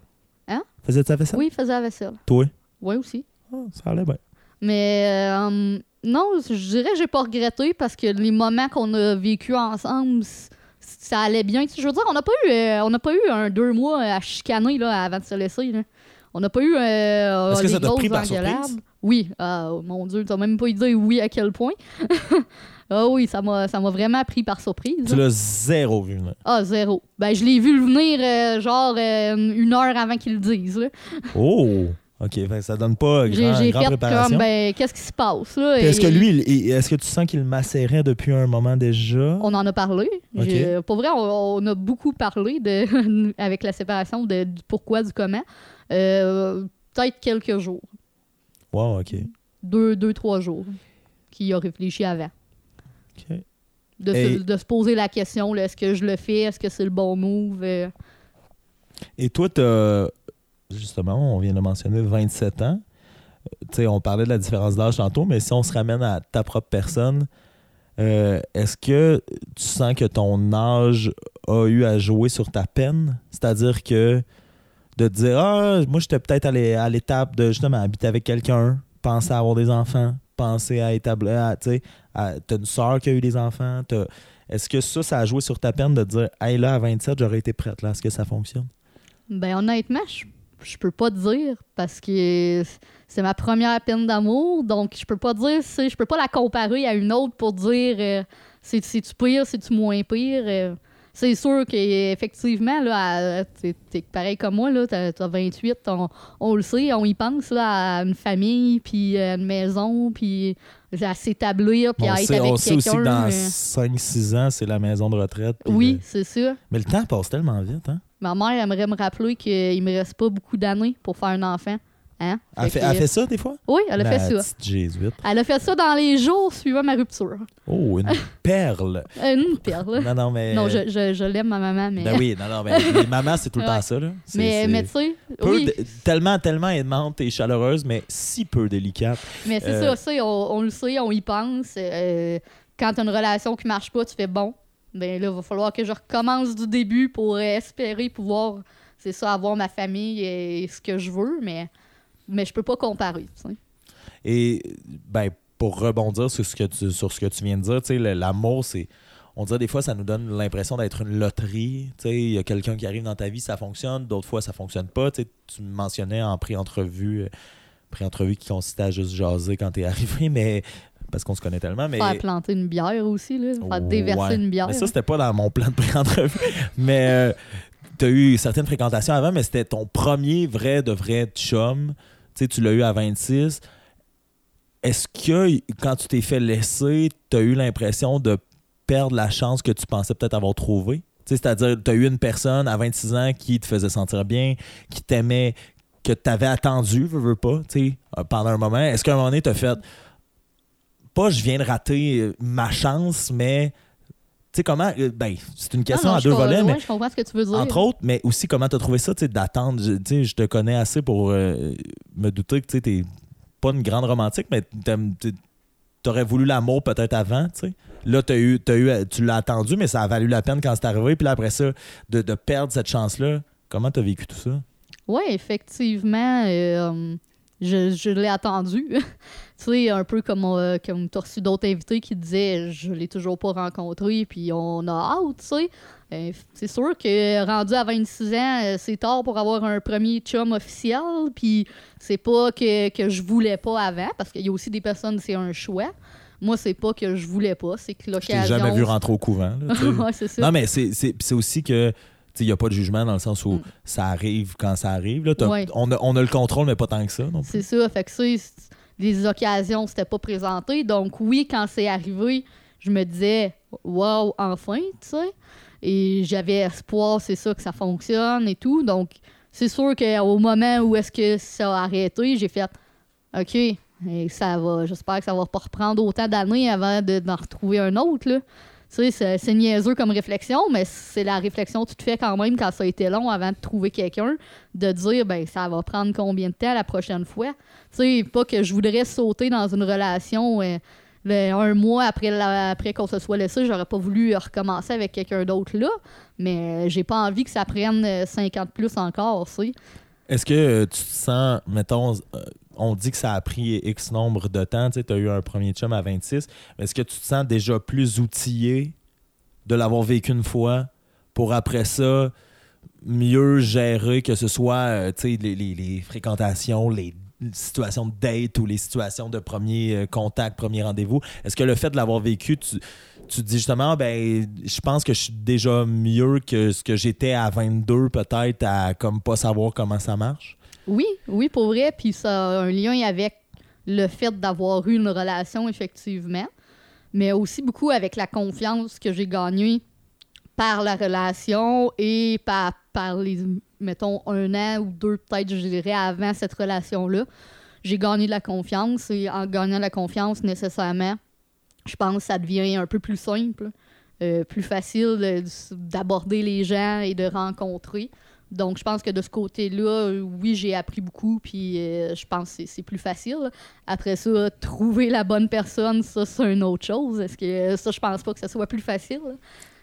hein? Faisait ta vaisselle? Oui, il faisait la vaisselle. Toi? Ouais, aussi. Ah, ça allait bien. Mais euh, non, je dirais que j'ai pas regretté parce que les moments qu'on a vécu ensemble, ça allait bien. Je veux dire, on n'a pas eu euh, on n'a pas eu un deux mois à chicaner là, avant de se laisser. là. On n'a pas eu euh, Est-ce que ça t'a pris par surprise? Oui. Oh, mon Dieu, t'as même pas eu dire oui à quel point. Ah oui, ça m'a ça m'a vraiment pris par surprise. Tu l'as zéro vu, là. Ah, zéro. Ben, je l'ai vu venir euh, genre euh, une heure avant qu'ils le disent. là. Oh! OK, ça donne pas J'ai grand, j'ai fait préparation. comme, ben, qu'est-ce qui se passe là? Puis Est-ce que lui, il- est-ce que tu sens qu'il macérait depuis un moment déjà? On en a parlé. Ok. J'ai- Pour vrai, on, on a beaucoup parlé de, avec la séparation de, du pourquoi, du comment. Euh, Peut-être quelques jours. Wow, OK. Deux, deux, trois jours. Qui a réfléchi avant. OK. De, Et- se, de se poser la question, là, est-ce que je le fais? Est-ce que c'est le bon move? Euh, Et toi, t'as, justement, on vient de mentionner 27 ans. Euh, Tu sais, on parlait de la différence d'âge tantôt, mais si on se ramène à ta propre personne, euh, est-ce que tu sens que ton âge a eu à jouer sur ta peine? C'est-à-dire que de te dire, ah, moi, j'étais peut-être à l'é- à l'étape de justement habiter avec quelqu'un, penser à avoir des enfants, penser à établir, à, tu t'as une soeur qui a eu des enfants, est-ce que ça, ça a joué sur ta peine de dire, hey, là, à 27, j'aurais été prête, là, est-ce que ça fonctionne? Ben honnêtement, je, je peux pas te dire parce que c'est ma première peine d'amour, donc je peux pas dire, c'est- je peux pas la comparer à une autre pour dire euh, c'est c'est-tu pire, c'est-tu moins pire. euh. c'est sûr qu'effectivement, là, t'es t'es pareil comme moi, là, t'as t'as 28, on, on le sait, on y pense là, à une famille, puis à une maison, puis à s'établir, puis on à être sait, avec on sait aussi que quelqu'un. dans euh. 5-6 ans, c'est la maison de retraite. Oui, le- c'est ça. Mais le temps passe tellement vite, hein? Ma mère aimerait me rappeler qu'il me reste pas beaucoup d'années pour faire un enfant. Hein? Elle fait, que- elle fait ça des fois? Oui, elle a La fait ça. petite jésuite. Elle a fait ça dans les jours suivant ma rupture. Oh, une perle! Euh, Une perle. non, non, mais. Non, je, je, je l'aime, ma maman, mais. Ben oui, non, non, mais les mamans, c'est tout le temps ça, là. Mais, mais tu sais, oui, de- tellement, tellement aimante et chaleureuse, mais si peu délicate. mais c'est euh, ça, ça on, on le sait, on y pense. euh, quand t'as une relation qui marche pas, tu fais bon. Ben là, il va falloir que je recommence du début pour espérer pouvoir, c'est ça, avoir ma famille et ce que je veux, mais, mais je peux pas comparer, tu. Et, ben, pour rebondir sur ce que tu, sur ce que tu viens de dire, tu l'amour, c'est. On dirait des fois, ça nous donne l'impression d'être une loterie. Tu il y a quelqu'un qui arrive dans ta vie, ça fonctionne. D'autres fois, ça fonctionne pas. Tu sais, tu me mentionnais en pré-entrevue, euh, pré-entrevue qui consistait à juste jaser quand t'es arrivé, mais parce qu'on se connaît tellement. Mais Faire planter une bière aussi, là. Faire déverser une bière. Mais ça, c'était pas dans mon plan de pré-entrevue. mais euh, t'as eu certaines fréquentations avant, mais c'était ton premier vrai de vrai chum. Tu tu l'as eu à 26. Est-ce que quand tu t'es fait laisser, t'as eu l'impression de perdre la chance que tu pensais peut-être avoir trouvé? Tu sais, C'est-à-dire, tu as eu une personne à 26 ans qui te faisait sentir bien, qui t'aimait, que tu avais attendu, veux, veux pas, tu euh, pendant un moment. Est-ce qu'à un moment donné, tu as fait, pas je viens de rater euh, ma chance, mais tu sais comment, euh, ben, c'est une question non, à deux volets, mais je comprends ce que tu veux dire. entre autres, mais aussi comment tu as trouvé ça, tu sais, d'attendre? Je- Tu sais, je te connais assez pour euh, me douter que tu t'es pas une grande romantique, mais tu aurais voulu l'amour peut-être avant, tu sais. Là, t'as eu, eu, tu l'as attendu, mais ça a valu la peine quand c'est arrivé. Puis là, après ça, de, de perdre cette chance-là, comment tu as vécu tout ça? Oui, effectivement, euh, je, je l'ai attendu. tu sais, un peu comme, euh, comme tu as reçu d'autres invités qui disaient je l'ai toujours pas rencontré, puis on a hâte, tu sais. Euh, c'est sûr que rendu à 26 ans, euh, c'est tard pour avoir un premier chum officiel, puis c'est pas que, que je voulais pas avant, parce qu'il y a aussi des personnes, c'est un choix. Moi, c'est pas que je voulais pas, c'est que Je l'occasion. t'ai jamais vu rentrer au couvent. là, ouais, c'est ça. non, mais c'est, c'est, c'est aussi que il n'y a pas de jugement dans le sens où Mm. ça arrive quand ça arrive. là. Ouais. on, a, on a le contrôle, mais pas tant que ça. C'est ça. Fait que ça, les occasions, c'était pas présenté. Donc, oui, quand c'est arrivé, je me disais, wow, enfin, tu sais. Et j'avais espoir, c'est ça, que ça fonctionne et tout. Donc, c'est sûr qu'au moment où est-ce que ça a arrêté, j'ai fait, OK, et ça va, j'espère que ça va pas reprendre autant d'années avant de- d'en retrouver un autre, là. Tu sais, c'est- niaiseux comme réflexion, mais c'est la réflexion que tu te fais quand même quand ça a été long avant de trouver quelqu'un, de dire, ben, ça va prendre combien de temps la prochaine fois? Tu sais, pas que je voudrais sauter dans une relation euh, le- un mois après, après qu'on se soit laissé, j'aurais pas voulu recommencer avec quelqu'un d'autre là, mais euh, j'ai pas envie que ça prenne euh, 50 plus encore, tu sais. Est-ce que euh, tu te sens, mettons, euh, on dit que ça a pris X nombre de temps. Tu as eu un premier chum à 26. Mais est-ce que tu te sens déjà plus outillé de l'avoir vécu une fois pour après ça mieux gérer que ce soit euh, les, fréquentations, les situations de date ou les situations de premier euh, contact, premier rendez-vous? Est-ce que le fait de l'avoir vécu, tu, te dis justement, ben, je pense que je suis déjà mieux que ce que j'étais à 22 peut-être à comme pas savoir comment ça marche? Oui, oui, pour vrai. Puis ça a un lien avec le fait d'avoir eu une relation, effectivement. Mais aussi beaucoup avec la confiance que j'ai gagnée par la relation et par, par les, mettons, un an ou deux, peut-être, je dirais, avant cette relation-là. J'ai gagné de la confiance et en gagnant de la confiance, nécessairement, je pense que ça devient un peu plus simple, euh, plus facile de- d'aborder les gens et de rencontrer. Donc, je pense que de ce côté-là, oui, j'ai appris beaucoup, puis euh, je pense que c'est- plus facile. Après ça, trouver la bonne personne, ça, c'est une autre chose. Est-ce que euh, ça, je pense pas que ça soit plus facile?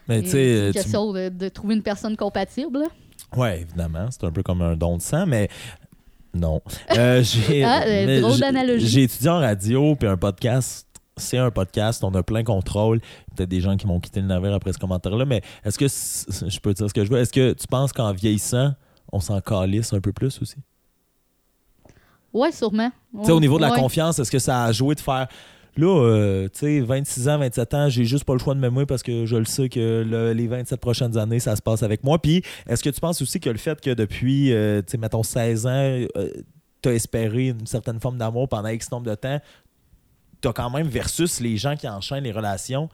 Mais tu C'est sais, une tu- question de, de trouver une personne compatible. ouais, évidemment, c'est un peu comme un don de sang, mais non. Euh, j'ai Ah, drôle d'analogie. J'ai étudié en radio, puis un podcast. C'est un podcast, on a plein contrôle. Peut-être des gens qui m'ont quitté le navire après ce commentaire-là, mais est-ce que je peux dire ce que je veux? Est-ce que tu penses qu'en vieillissant, on s'en calisse un peu plus aussi? Ouais, sûrement. Tu sais, au niveau de la Ouais. confiance, est-ce que ça a joué de faire. Là, euh, tu sais, 26 ans, 27 ans, j'ai juste pas le choix de m'aimer parce que je le sais que le- les 27 prochaines années, ça se passe avec moi. Puis, est-ce que tu penses aussi que le fait que depuis, euh, tu sais, mettons 16 ans, euh, t'as espéré une certaine forme d'amour pendant X nombre de temps, t'as quand même, versus les gens qui enchaînent les relations,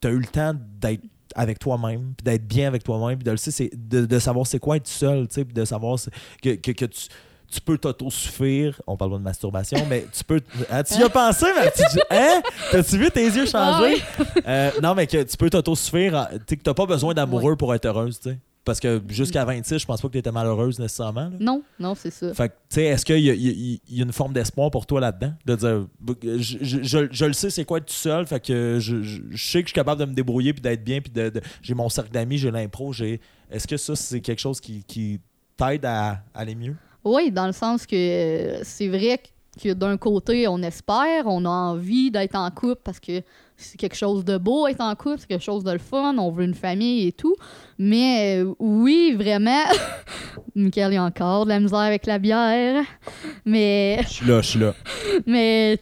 t'as eu le temps d'être avec toi-même, puis d'être bien avec toi-même, puis de, savoir c'est quoi être seul, puis de savoir que, que, que tu tu peux t'auto-suffire. On parle pas de masturbation, mais tu peux. Ah, tu y as pensé, ma petite. Hein? T'as-tu vu tes yeux changer? Euh, non, mais que tu peux t'auto-suffire. Tu sais, que t'as pas besoin d'amoureux pour être heureuse, tu sais. Parce que jusqu'à 26, je pense pas que t'étais malheureuse nécessairement. là. Non, non, c'est ça. Fait que, tu sais, est-ce qu'il y, a- il y a- il y a une forme d'espoir pour toi là-dedans? De dire, je, je- je- je le sais, c'est quoi être tout seul, fait que je, je- je sais que je suis capable de me débrouiller puis d'être bien, puis de, de- j'ai mon cercle d'amis, j'ai l'impro, j'ai. Est-ce que ça, c'est quelque chose qui, qui t'aide à aller mieux? Oui, dans le sens que euh, c'est vrai que d'un côté, on espère, on a envie d'être en couple parce que c'est quelque chose de beau être en couple, c'est quelque chose de le fun, on veut une famille et tout. Mais euh, oui, vraiment, Michael, il y a encore de la misère avec la bière. Mais, Je suis là, je suis là. mais,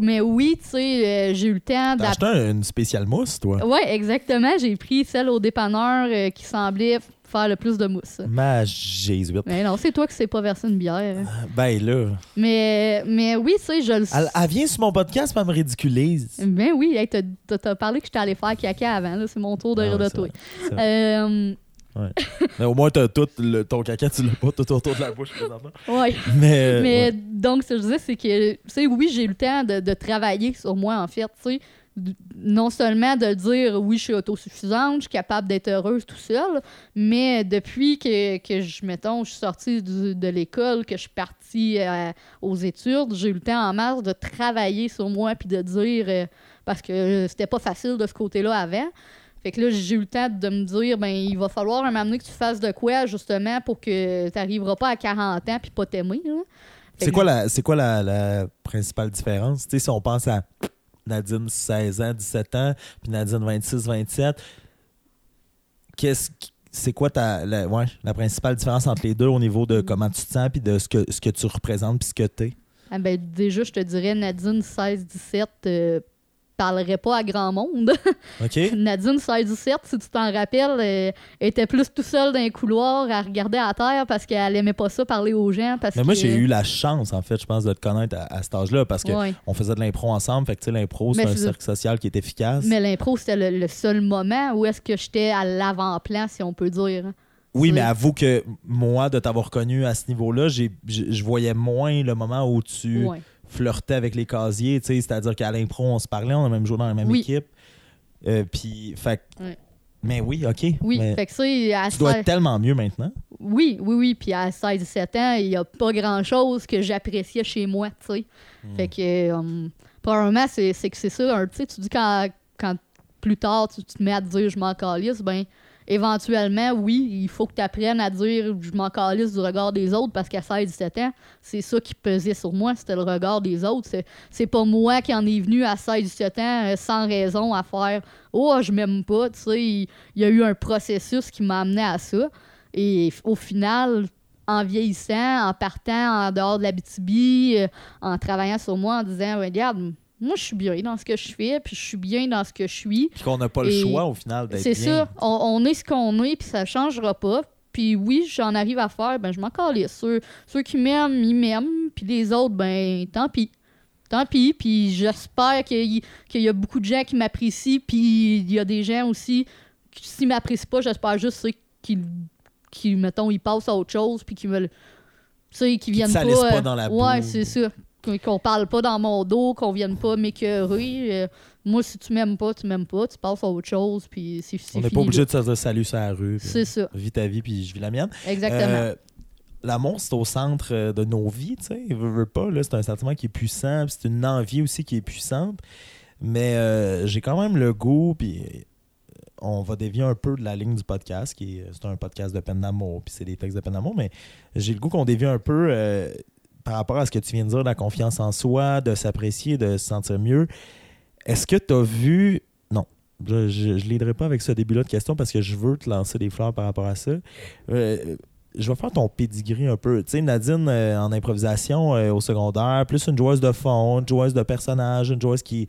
mais oui, tu sais, euh, j'ai eu le temps un- une spéciale mousse, toi? Ouais, exactement. J'ai pris celle au dépanneur euh, qui semblait faire le plus de mousse. Ma jésuite. Mais non, c'est toi qui sais pas verser une bière. Ben là. Mais, mais oui, tu sais, je le Elle, elle vient sur mon podcast, elle me ridiculise. Ben oui, hey, t'as- parlé que j'étais allé faire caca avant, là, c'est mon tour de Ah rire ouais, de toi. Euh, Mais au moins, t'as tout le- ton caca, tu l'as pas tout autour de la bouche présentement. ouais. Mais. Mais ouais. donc, ce que je disais, c'est que, tu sais, oui, j'ai eu le temps de, de travailler sur moi, en fait, tu sais. Non seulement de dire, oui, je suis autosuffisante, je suis capable d'être heureuse tout seul, mais depuis que, que je, mettons, je suis sortie du- de l'école, que je suis partie euh, aux études, j'ai eu le temps en masse de travailler sur moi puis de dire, euh, parce que c'était pas facile de ce côté-là avant. Fait que là, j'ai eu le temps de me dire, ben, il va falloir un moment donné que tu fasses de quoi, justement, pour que tu n'arriveras pas à 40 ans puis pas t'aimer. C'est quoi, la, c'est quoi la, la principale différence? Si on pense à Nadine 16 ans, 17 ans, puis Nadine 26, 27, qu'est-ce c'est quoi ta, la, principale différence entre les deux au niveau de comment tu te sens puis de ce que, tu représentes puis ce que t'es? Ah ben, déjà, je te dirais, Nadine 16-17 euh, parlerait pas à grand monde. OK? Nadine 16-17, si tu t'en rappelles, euh, était plus tout seule dans les couloirs à regarder à terre parce qu'elle aimait pas ça parler aux gens. Parce Mais moi, que- j'ai eu la chance, en fait, je pense, de te connaître à, à cet âge-là parce qu'on Ouais. faisait de l'impro ensemble. Fait que, tu sais, l'impro, c'est un cercle social qui est efficace. Mais l'impro, c'était le, le seul moment où est-ce que j'étais à l'avant-plan, si on peut dire. Oui, mais avoue que moi, de t'avoir connu à ce niveau-là, je je voyais moins le moment où tu Ouais. Flirtais avec les casiers. tu sais, C'est-à-dire qu'à l'impro, on se parlait, on a même joué dans la même Oui. équipe. Euh, puis, fait Ouais. Mais oui, OK. Oui, mais fait que ça, à tu dois 16 être tellement mieux maintenant. Oui, oui, oui. Puis à 16-17 ans, il n'y a pas grand-chose que j'appréciais chez moi, tu sais. Hmm. Fait que, euh, probablement, c'est que c'est ça. un- Tu dis quand, quand plus tard, tu, tu te mets à te dire je m'en calisse, ben, éventuellement, oui, il faut que tu apprennes à dire je m'en calisse du regard des autres parce qu'à 16-17 ans, c'est ça qui pesait sur moi, c'était le regard des autres. C'est, pas moi qui en est venu à 16-17 ans euh, sans raison à faire Oh, je m'aime pas. Tu sais, il, y a eu un processus qui m'a amené à ça. Et au final, en vieillissant, en partant en dehors de la BTB, en travaillant sur moi, en disant Regarde, moi, je suis bien dans ce que je fais, puis je suis bien dans ce que je suis. Puis qu'on n'a pas le Et choix au final d'être C'est ça. On, on est ce qu'on est, puis ça changera pas. Puis oui, j'en arrive à faire, ben je m'en calisse. Ceux, ceux qui m'aiment, ils m'aiment. Puis les autres, ben tant pis. Tant pis. Puis j'espère qu'il y, a beaucoup de gens qui m'apprécient. Puis il y a des gens aussi qui, s'ils m'apprécient pas, j'espère juste ceux qui, mettons, ils passent à autre chose. Puis qui veulent. Tu sais, viennent pas. euh, dans la Ouais, c'est ça. Qu'on parle pas dans mon dos, qu'on vienne pas m'écœurer. Euh, moi, si tu m'aimes pas, tu m'aimes pas. Tu passes à autre chose. Puis c'est On n'est pas obligé de se dire salut sur la rue. C'est ça, Vis ta vie, puis je vis la mienne. exactement. Euh, L'amour, c'est au centre euh, de nos vies, tu sais. Veux, veux pas, là, c'est un sentiment qui est puissant, puis c'est une envie aussi qui est puissante. Mais euh, j'ai quand même le goût, puis on va dévier un peu de la ligne du podcast, qui est, c'est un podcast de peine d'amour, puis c'est des textes de peine d'amour, mais j'ai le goût qu'on dévie un peu euh, par rapport à ce que tu viens de dire, de la confiance en soi, de s'apprécier, de se sentir mieux. Est-ce que tu as vu. Non, je ne liderai pas avec ce début-là de question parce que je veux te lancer des fleurs par rapport à ça. Euh, je vais faire ton pedigree un peu. Tu sais, Nadine, euh, en improvisation euh, au secondaire, plus une joueuse de fond, une joueuse de personnage, une joueuse qui,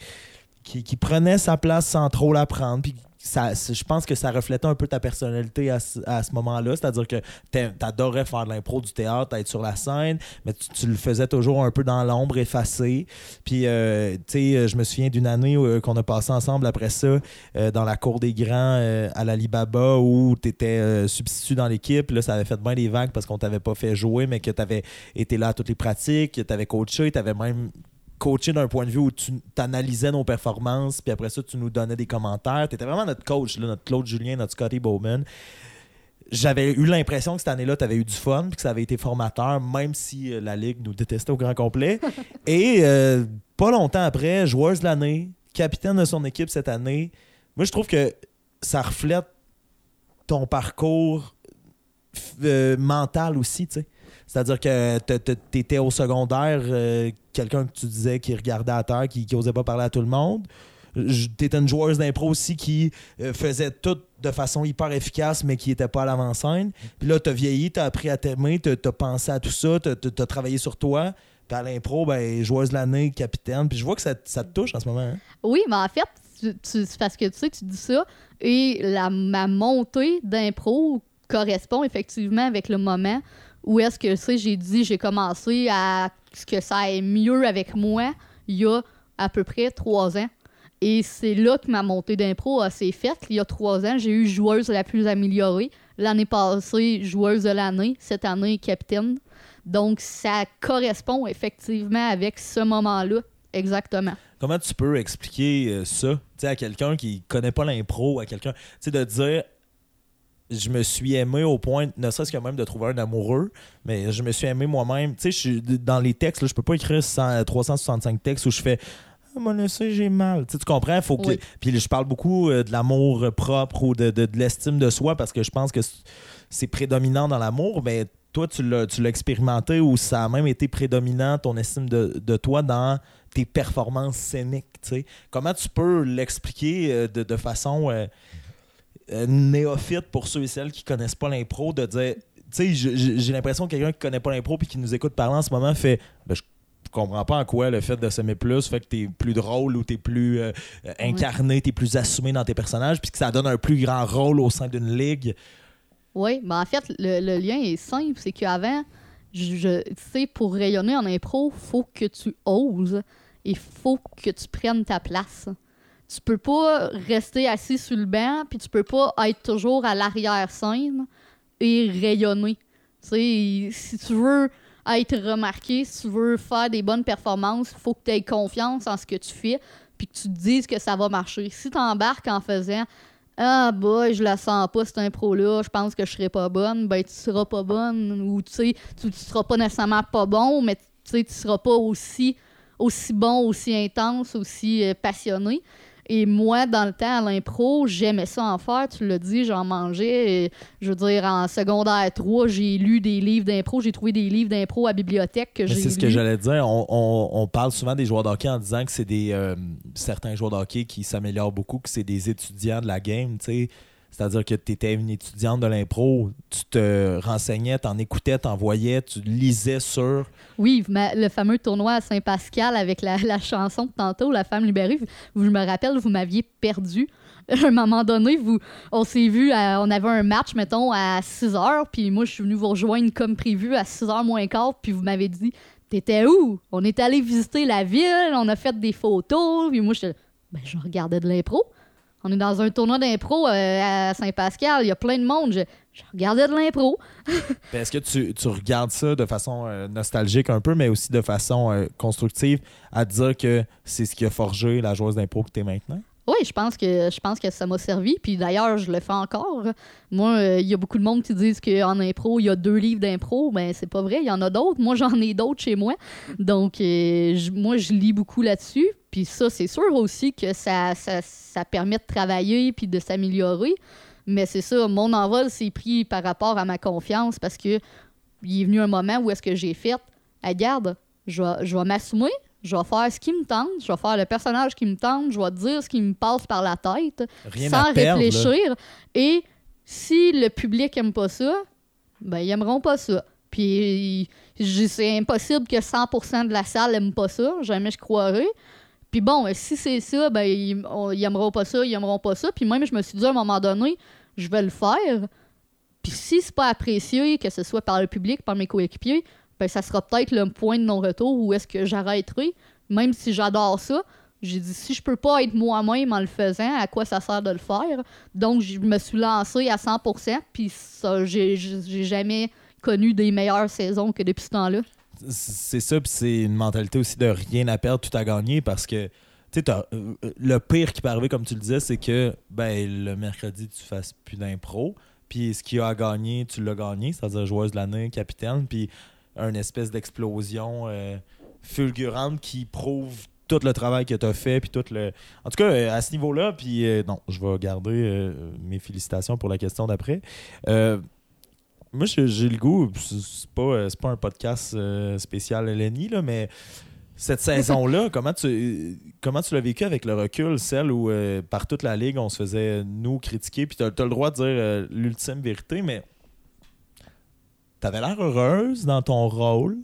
qui, qui prenait sa place sans trop la prendre. Ça, je pense que ça reflétait un peu ta personnalité à, ce- à ce moment-là. C'est-à-dire que tu adorais faire de l'impro, du théâtre, être sur la scène, mais tu, le faisais toujours un peu dans l'ombre, effacé. Puis, euh, tu sais, je me souviens d'une année euh, qu'on a passé ensemble après ça euh, dans la cour des grands euh, à l'Alibaba où tu étais substitut dans l'équipe. Là, ça avait fait bien des vagues parce qu'on t'avait pas fait jouer, mais que tu avais été là à toutes les pratiques, que tu avais coaché, tu avais même coaché d'un point de vue où tu analysais nos performances, puis après ça, tu nous donnais des commentaires. Tu étais vraiment notre coach, là, notre Claude Julien, notre Scotty Bowman. J'avais eu l'impression que cette année-là, tu avais eu du fun, puis que ça avait été formateur, même si euh, la Ligue nous détestait au grand complet. Et euh, pas longtemps après, joueuse de l'année, capitaine de son équipe cette année. Moi, je trouve que ça reflète ton parcours euh, mental aussi, tu sais. C'est-à-dire que tu étais au secondaire, euh, quelqu'un que tu disais qui regardait à terre, qui n'osait pas parler à tout le monde. Tu étais une joueuse d'impro aussi qui euh, faisait tout de façon hyper efficace, mais qui n'était pas à l'avant-scène. Puis là, tu as vieilli, tu as appris à t'aimer, tu as pensé à tout ça, tu as travaillé sur toi. Puis à l'impro, ben, joueuse de l'année, capitaine. Puis je vois que ça, te touche en ce moment. hein? Oui, mais en fait, c'est parce que tu sais, tu dis ça, et la, ma montée d'impro correspond effectivement avec le moment où est-ce que, sais, j'ai dit, j'ai commencé à ce que ça aille mieux avec moi il y a à peu près trois ans. Et c'est là que ma montée d'impro s'est faite. Il y a trois ans, j'ai eu joueuse la plus améliorée. L'année passée, joueuse de l'année. Cette année, capitaine. Donc, ça correspond effectivement avec ce moment-là. Exactement. Comment tu peux expliquer euh, ça à quelqu'un qui connaît pas l'impro, à quelqu'un, tu sais, de dire je me suis aimé au point, ne serait-ce que même de trouver un amoureux, mais je me suis aimé moi-même. Tu sais, je suis- dans les textes, là, je peux pas écrire 100 365 textes où je fais ah, ça, j'ai mal. Tu, sais, tu comprends? Faut que... Oui. Puis je parle beaucoup euh, de l'amour propre ou de, de- de l'estime de soi parce que je pense que c'est prédominant dans l'amour, mais toi, tu l'as tu l'as expérimenté ou ça a même été prédominant, ton estime de, de toi, dans tes performances scéniques. tu sais. Comment tu peux l'expliquer euh, de, de façon euh, euh, néophyte pour ceux et celles qui connaissent pas l'impro, de dire, tu sais, j'ai l'impression que quelqu'un qui connaît pas l'impro puis qui nous écoute parler en ce moment fait, ben, je comprends pas en quoi le fait de s'aimer plus fait que t'es plus drôle ou t'es plus euh, euh, incarné, t'es plus assumé dans tes personnages puis que ça donne un plus grand rôle au sein d'une ligue. Oui, mais en fait, le, le lien est simple. C'est qu'avant, je, je- tu sais, pour rayonner en impro, faut que tu oses et faut que tu prennes ta place. Tu peux pas rester assis sur le banc, puis tu peux pas être toujours à l'arrière-scène et rayonner. Si tu veux être remarqué, si tu veux faire des bonnes performances, il faut que tu aies confiance en ce que tu fais, puis que tu te dises que ça va marcher. Si tu embarques en faisant ah boy, je la sens pas cette impro-là, je pense que je serai pas bonne, ben tu seras pas bonne, ou tu sais, tu, tu seras pas nécessairement pas bon, mais tu sais, tu seras pas aussi, aussi bon, aussi intense, aussi euh, passionné. Et moi, dans le temps, à l'impro, j'aimais ça en faire. Tu l'as dit, j'en mangeais. Et, je veux dire, en secondaire 3, j'ai lu des livres d'impro. J'ai trouvé des livres d'impro à la bibliothèque que j'ai C'est ce que j'allais dire. On, on- on parle souvent des joueurs de hockey en disant que c'est des euh, certains joueurs de hockey qui s'améliorent beaucoup, que c'est des étudiants de la game, tu sais. C'est-à-dire que tu étais une étudiante de l'impro, tu te renseignais, t'en écoutais, t'en voyais, tu lisais sur. Oui, le fameux tournoi à Saint-Pascal avec la, la chanson de tantôt, La femme libérée. Vous, je me rappelle, vous m'aviez perdu. À un moment donné, vous, on s'est vu, on avait un match, mettons, à 6 h, puis moi, je suis venu vous rejoindre comme prévu à 6 h moins quart, puis vous m'avez dit, t'étais où? On est allé visiter la ville, on a fait des photos, puis moi, je, ben, je regardais de l'impro. On est dans un tournoi d'impro euh, à Saint-Pascal, il y a plein de monde, je, je regardais de l'impro. Est-ce que tu, tu regardes ça de façon euh, nostalgique un peu, mais aussi de façon euh, constructive, à dire que c'est ce qui a forgé la joueuse d'impro que tu es maintenant? Oui, je pense que je pense que ça m'a servi. Puis d'ailleurs, je le fais encore. Moi, euh, il y a beaucoup de monde qui disent qu'en impro, il y a deux livres d'impro. Mais c'est pas vrai, il y en a d'autres. Moi, j'en ai d'autres chez moi. Donc, euh, moi, je lis beaucoup là-dessus. Puis ça, c'est sûr aussi que ça, ça, ça permet de travailler puis de s'améliorer. Mais c'est ça, mon envol s'est pris par rapport à ma confiance parce que il est venu un moment où est-ce que j'ai fait, Ah, regarde, je vais, je vais m'assumer, je vais faire ce qui me tente, je vais faire le personnage qui me tente, je vais dire ce qui me passe par la tête Rien sans là. réfléchir. Et si le public aime pas ça, ben ils aimeront pas ça. Puis c'est impossible que 100% de la salle aime pas ça, jamais je croirais. Puis bon, si c'est ça, ben ils, on- ils aimeront pas ça, ils aimeront pas ça. Puis même je me suis dit à un moment donné, je vais le faire. Puis si c'est pas apprécié, que ce soit par le public, par mes coéquipiers, ben ça sera peut-être le point de non-retour où est-ce que j'arrêterai. Même si j'adore ça, j'ai dit si je peux pas être moi-même en le faisant, à quoi ça sert de le faire? Donc je me suis lancé à 100%, puis ça, j'ai jamais connu des meilleures saisons que depuis ce temps-là. c'est ça, puis c'est une mentalité aussi de rien à perdre, tout à gagner parce que tu t'as- euh, le pire qui peut arriver, comme tu le disais, c'est que ben, le mercredi, tu fasses plus d'impro, puis ce qu'il a à gagner, tu l'as gagné, c'est-à-dire joueuse de l'année, capitaine, puis une espèce d'explosion euh, fulgurante qui prouve tout le travail que tu as fait, puis tout le. En tout cas, euh, à ce niveau-là, puis euh, non, je vais garder euh, mes félicitations pour la question d'après. Moi, j'ai le goût, c'est pas, c'est pas un podcast spécial Lenny, là, mais cette saison-là, comment tu comment tu l'as vécu avec le recul, celle où par toute la ligue, on se faisait nous critiquer, puis tu as, le droit de dire l'ultime vérité, mais t'avais l'air heureuse dans ton rôle.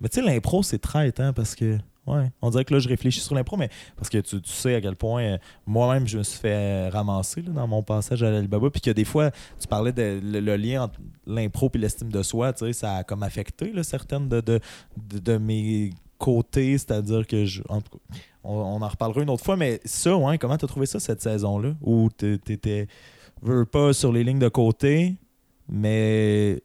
Mais tu sais, l'impro, c'est traite, hein, parce que. Ouais, on dirait que là, je réfléchis sur l'impro, mais parce que tu, tu sais à quel point euh, moi-même, je me suis fait euh, ramasser là, dans mon passage à l'Alibaba. Puis que des fois, tu parlais de le, lien entre l'impro et l'estime de soi, tu sais, ça a comme affecté là, certaines de, de, de, mes côtés, c'est-à-dire que je. en tout cas, on, on en reparlera une autre fois, mais ça, ouais, comment tu as trouvé ça cette saison-là? Où tu veux pas sur les lignes de côté, mais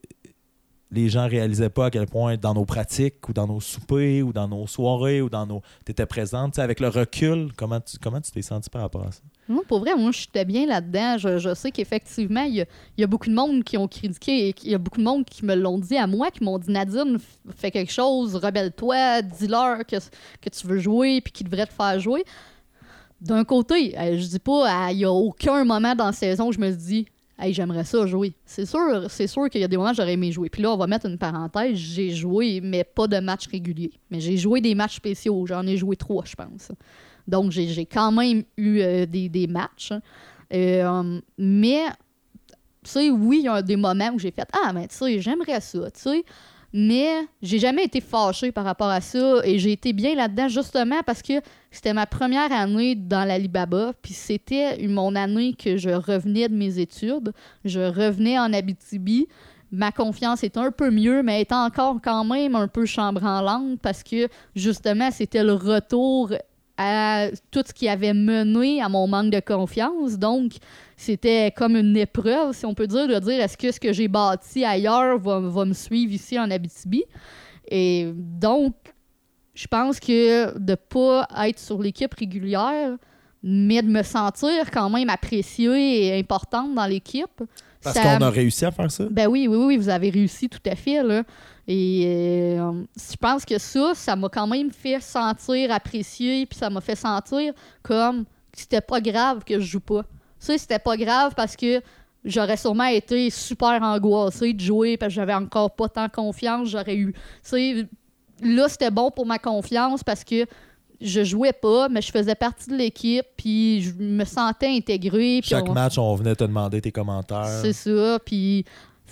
les gens réalisaient pas à quel point dans nos pratiques ou dans nos soupers ou dans nos soirées ou dans nos présente Tu sais, avec le recul comment tu comment tu t'es senti par rapport à ça? Pour vrai, moi, j'étais bien là-dedans. Je, je sais qu'effectivement, il y a, beaucoup de monde qui ont critiqué et il y a beaucoup de monde qui me l'ont dit à moi, qui m'ont dit Nadine, fais quelque chose, rebelle-toi, dis-leur que, que tu veux jouer puis qu'ils devraient te faire jouer. D'un côté, euh, je dis pas, ah, il y a aucun moment dans la saison où je me dis Hey, j'aimerais ça jouer. C'est sûr, c'est sûr qu'il y a des moments où j'aurais aimé jouer. Puis là, on va mettre une parenthèse. J'ai joué, mais pas de match régulier. Mais j'ai joué des matchs spéciaux. J'en ai joué trois, je pense. Donc, j'ai quand même eu euh, des, des matchs. Euh, mais, tu sais, oui, il y a des moments où j'ai fait Ah, mais tu sais, j'aimerais ça, tu sais. Mais j'ai jamais été fâchée par rapport à ça et j'ai été bien là-dedans justement parce que c'était ma première année dans l'Alibaba puis c'était mon année que je revenais de mes études. Je revenais en Abitibi. Ma confiance était un peu mieux, mais était encore quand même un peu chambranlante parce que justement, c'était le retour à tout ce qui avait mené à mon manque de confiance. Donc, c'était comme une épreuve, si on peut dire, de dire est-ce que ce que j'ai bâti ailleurs va, va me suivre ici en Abitibi? Et donc, je pense que de pas être sur l'équipe régulière mais de me sentir quand même appréciée et importante dans l'équipe. Parce ça- qu'on a réussi à faire ça? Ben oui, oui, oui, vous avez réussi tout à fait, là. Et euh, je pense que ça, ça m'a quand même fait sentir apprécié, puis ça m'a fait sentir comme que c'était pas grave que je joue pas. Ça, c'était pas grave parce que j'aurais sûrement été super angoissée de jouer parce que j'avais encore pas tant confiance. J'aurais eu. Tu sais, là, c'était bon pour ma confiance parce que je jouais pas, mais je faisais partie de l'équipe, puis je me sentais intégrée. puis Chaque on- match, on venait te demander tes commentaires. C'est ça, puis.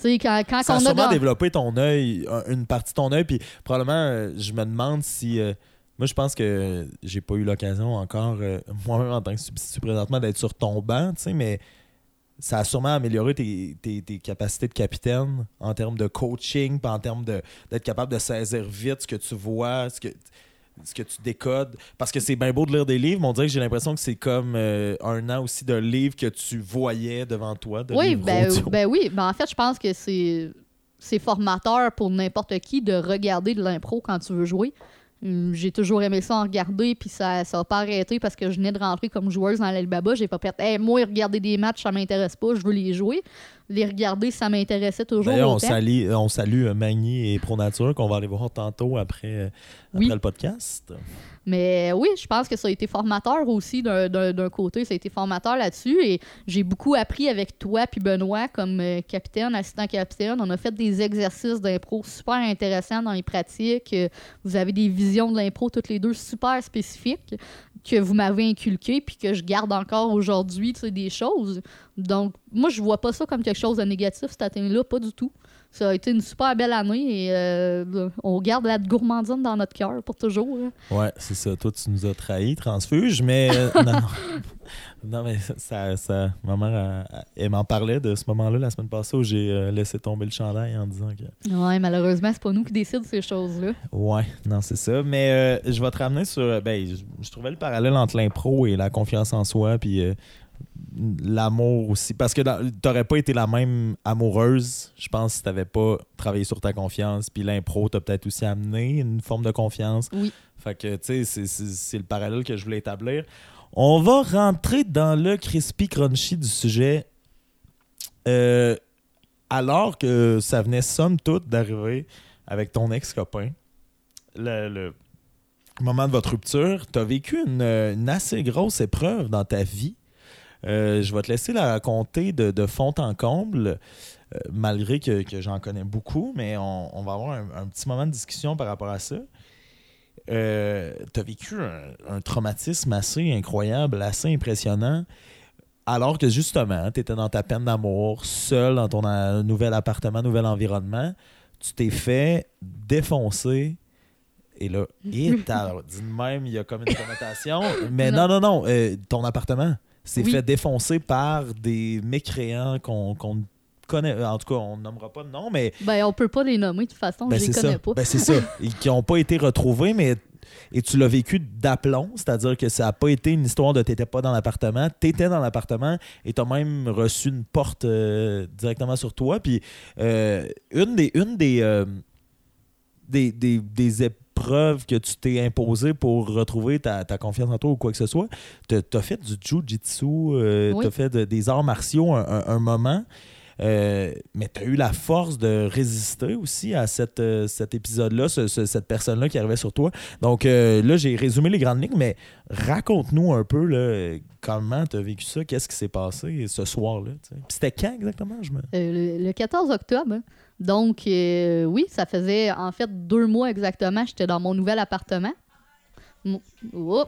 Quand, quand Ça a on a sûrement dans- développé ton œil, un- une partie de ton œil, puis probablement, euh, je me demande si. euh, moi, je pense que j'ai pas eu l'occasion encore, euh, moi-même en tant que substitut présentement, d'être sur ton banc, tu sais, mais ça a sûrement amélioré tes, tes- tes capacités de capitaine en termes de coaching, puis en termes de- d'être capable de saisir vite ce que tu vois, ce que, ce que tu décodes. Parce que c'est bien beau de lire des livres, mais on dirait que j'ai l'impression que c'est comme euh, un an aussi de livres que tu voyais devant toi. De Oui, ben, ben oui. Ben en fait, je pense que c'est c'est formateur pour n'importe qui de regarder de l'impro quand tu veux jouer. Hum, J'ai toujours aimé ça en regarder, puis ça ça a pas arrêté parce que je venais de rentrer comme joueuse dans l'Albaba. J'ai pas fait hey, moi, regarder des matchs, ça m'intéresse pas, je veux les jouer. Les regarder, ça m'intéressait toujours D'ailleurs, on salue, on salue euh, Magny et Pronature qu'on va aller voir tantôt après, euh, après le podcast. Mais oui, je pense que ça a été formateur aussi d'un- côté. Ça a été formateur là-dessus. Et j'ai beaucoup appris avec toi puis Benoît comme euh, capitaine, assistant capitaine. On a fait des exercices d'impro super intéressants dans les pratiques. Euh, Vous avez des visions de l'impro toutes les deux super spécifiques que vous m'avez inculquées puis que je garde encore aujourd'hui, tu sais, des choses. Donc, moi, je vois pas ça comme quelque chose de négatif, cette année-là, pas du tout. Ça a été une super belle année et euh, on garde la gourmandine dans notre cœur pour toujours. hein. Ouais, c'est ça. Toi, tu nous as trahis, transfuge, mais euh, non, non. Non, mais ça, ça, ma mère, elle, elle m'en parlait de ce moment-là la semaine passée où j'ai euh, laissé tomber le chandail en disant que. Ouais, malheureusement, c'est pas nous qui décident ces choses-là. Ouais, non, c'est ça. Mais euh, je vais te ramener sur. Ben, je, je trouvais le parallèle entre l'impro et la confiance en soi, puis l'amour aussi. Parce que t'aurais pas été la même amoureuse, je pense, si t'avais pas travaillé sur ta confiance. Puis l'impro t'a peut-être aussi amené une forme de confiance. Oui. Fait que, tu sais, c'est- le parallèle que je voulais établir. On va rentrer dans le crispy crunchy du sujet. Euh, alors que ça venait somme toute d'arriver avec ton ex-copain, le, le moment de votre rupture, tu as vécu une, une assez grosse épreuve dans ta vie. Euh, je vais te laisser la raconter de, de fond en comble, euh, malgré que, que j'en connais beaucoup, mais on, on va avoir un, un petit moment de discussion par rapport à ça. tu as vécu un, un traumatisme assez incroyable, assez impressionnant, alors que justement, tu étais dans ta peine d'amour, seul dans ton euh, nouvel appartement, nouvel environnement. Tu t'es fait défoncer. Et là, et t'as dit même, il y a comme une connotation. Mais non, non, non, euh, ton appartement s'est Oui. fait défoncer par des mécréants qu'on qu'on connaît. En tout cas, on nommera pas de nom, mais Ben, on peut pas les nommer de toute façon, ben, je les connais ça. pas. Ben, c'est ça. Et qui n'ont pas été retrouvés, mais et tu l'as vécu d'aplomb, c'est-à-dire que ça n'a pas été une histoire de t'étais pas dans l'appartement, t'étais dans l'appartement et t'as même reçu une porte euh, directement sur toi. Puis euh, une des une des, euh, des, des, des épreuves que tu t'es imposée pour retrouver ta, ta confiance en toi ou quoi que ce soit, t'as as fait du jujitsu, euh, Oui. t'as fait de- des arts martiaux un, un- un moment. Euh, mais tu as eu la force de résister aussi à cette, euh, cet épisode-là, ce- ce- cette personne-là qui arrivait sur toi. Donc euh, là, j'ai résumé les grandes lignes, mais raconte-nous un peu là, comment tu as vécu ça, qu'est-ce qui s'est passé ce soir-là. c'était quand exactement? Je me... Le, le 14 octobre. Donc, oui, ça faisait en fait deux mois exactement. J'étais dans mon nouvel appartement. Oups.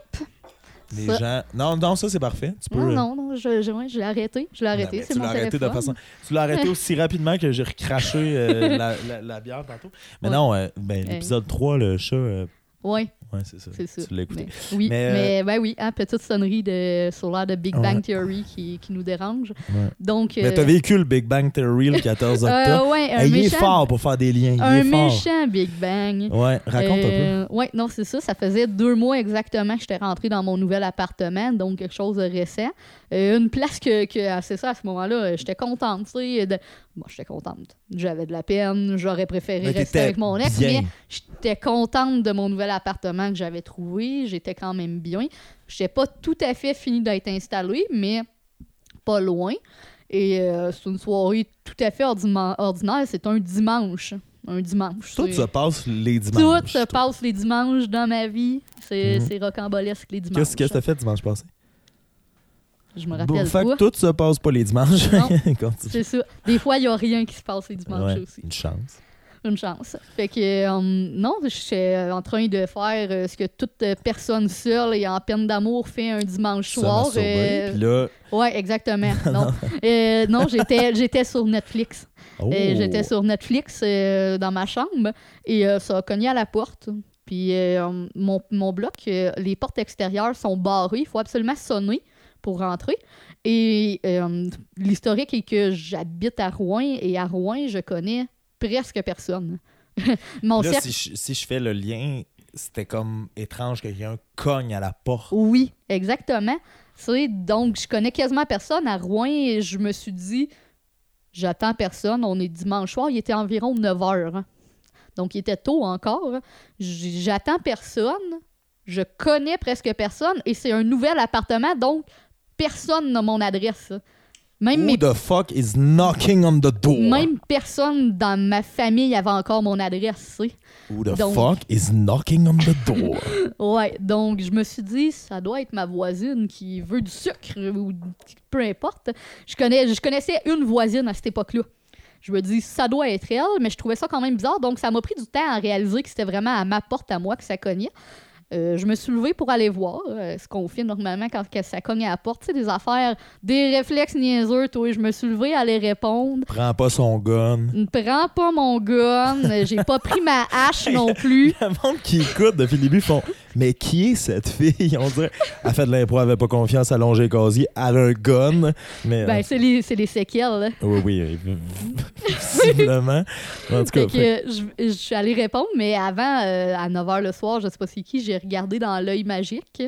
Les Ça- gens. Non, non, ça c'est parfait. Tu peux. Non, euh, non, non, je, je, ouais, je l'ai arrêté. Je l'ai arrêté, c'est tu mon l'as arrêté téléphone. de façon. Tu l'as arrêté aussi rapidement que j'ai recraché euh, la, la- la bière tantôt. Mais Ouais. non, euh, ben, Euh. l'épisode 3, le chat. euh, Oui, ouais, c'est ça. c'est ça. Tu l'as écouté. Mais- oui, Mais, mais, euh, ben oui, hein, petite sonnerie de, sur l'air de Big Ouais. Bang Theory qui, qui nous dérange. Ouais. Donc, Mais euh, t'as vécu le Big Bang Theory le 14 octobre? euh, ouais, un Hey, il est méchant, fort pour faire des liens. Il un est méchant Big Bang. Ouais, raconte un Euh, Ouais, non, c'est ça. Ça faisait deux mois exactement que j'étais rentrée dans mon nouvel appartement, donc quelque chose de récent. Euh, une place que, que ah, c'est ça, à ce moment-là, euh, j'étais contente, tu sais. de- moi, j'étais contente. J'avais de la peine, j'aurais préféré Mais rester avec mon ex, bien. mais j'étais contente de mon nouvel appartement que j'avais trouvé. J'étais quand même bien. J'étais pas tout à fait fini d'être installée, mais pas loin. Et euh, c'est une soirée tout à fait ordinaire. C'est un dimanche. Un dimanche. Tout se passe les tout dimanches. se passe les dimanches dans ma vie. C'est c'est rocambolesque les dimanches. Qu'est-ce que t'as fait dimanche passé? Je me Bon, rappelle fait pas. que tout se passe pas les dimanches. C'est ça. Des fois, il n'y a rien qui se passe les dimanches Ouais, aussi. Une chance. Une chance. Fait que, euh, non, je suis en train de faire euh, ce que toute euh, personne seule et en peine d'amour fait un dimanche soir. euh, là, Ouais, exactement. Non, Euh, non j'étais, j'étais sur Netflix. oh, j'étais sur Netflix dans ma chambre et ça a cogné à la porte. Puis mon, mon bloc, les portes extérieures sont barrées. Il faut absolument sonner pour rentrer. Et euh, l'historique est que j'habite à Rouen et à Rouen, je connais presque personne. mon Là, cercle- si je, si je fais le lien, c'était comme étrange que quelqu'un cogne à la porte. Oui, exactement. C'est donc je connais quasiment personne à Rouen et je me suis dit j'attends personne, on est dimanche soir, il était environ 9 heures. hein. Donc il était tôt encore. J'attends personne, je connais presque personne et c'est un nouvel appartement donc personne n'a mon adresse. Même Who mes the fuck is knocking on the door? même personne dans ma famille avait encore mon adresse, tu sais. Who the Donc- fuck is knocking on the door? Ouais, donc je me suis dit, ça doit être ma voisine qui veut du sucre ou peu importe. Je, connais, je connaissais une voisine à cette époque-là. Je me dis, ça doit être elle, mais je trouvais ça quand même bizarre. Donc ça m'a pris du temps à réaliser que c'était vraiment à ma porte à moi que ça cognait. Euh, je me suis levée pour aller voir euh, ce qu'on fait normalement quand que ça cogne à la porte. Tu sais, des affaires, des réflexes niaiseux, toi. Je me suis levée à aller répondre. Prends pas son gun. Ne prends pas mon gun. J'ai pas pris ma hache non plus. Le monde qui écoute depuis le début font Mais qui est cette fille? On dirait Elle fait de l'impro, elle avait pas confiance à longer casier, elle a un gun. Mais Ben, euh, c'est les, c'est les séquelles. là. oui, oui, euh, visiblement. En tout cas, Fait que je, je suis allée répondre, mais avant, euh, à 9h le soir, je sais pas c'est qui, j'ai regardé dans l'œil magique.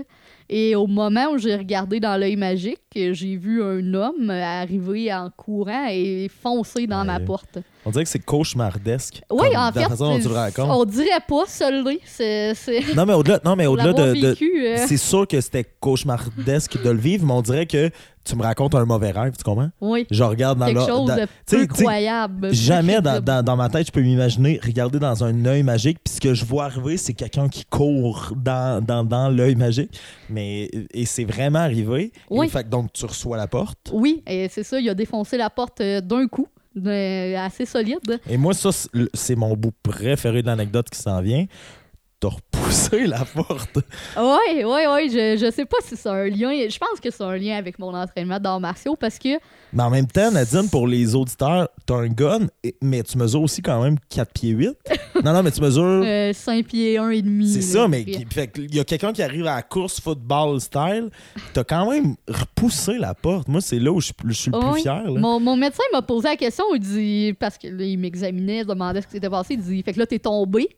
Et au moment où j'ai regardé dans l'œil magique, j'ai vu un homme arriver en courant et foncer dans ma porte. on dirait que c'est cauchemardesque. Oui, comme en fait, la façon dont tu le c'est- racontes. on dirait pas celui c'est Non, mais au-delà, non, mais au-delà l'avoir de, euh, C'est sûr que c'était cauchemardesque de le vivre, mais on dirait que tu me racontes un mauvais rêve, tu comprends? oui, Je regarde dans quelque chose dans- de tu sais- peu tu sais, croyable. Jamais dans, dans- dans ma tête, je peux m'imaginer regarder dans un œil magique, puis ce que je vois arriver, c'est quelqu'un qui court dans, dans, dans l'œil magique. Mais, et c'est vraiment arrivé. Oui. Et fait que donc, tu reçois la porte. Oui, et c'est ça, il a défoncé la porte euh, d'un coup, euh, assez solide. Et moi, ça, c'est- c'est mon bout préféré de l'anecdote qui s'en vient. T'as repoussé la porte. Oui, oui, oui. Je, je sais pas si c'est un lien. Je pense que c'est un lien avec mon entraînement d'arts martiaux parce que. Mais en même temps, Nadine, pour les auditeurs, t'as un gun, mais tu mesures aussi quand même 4 pieds 8. non, non, mais tu mesures. 5 pieds 1 et demi. C'est ça, mais il y a quelqu'un qui arrive à la course football style. T'as quand même repoussé la porte. Moi, c'est là où je, suis- je suis le plus fier. là. Mon, mon médecin m'a posé la question, il dit, parce qu'il m'examinait, demandait ce qui s'était passé, il dit, fait que là, t'es tombé,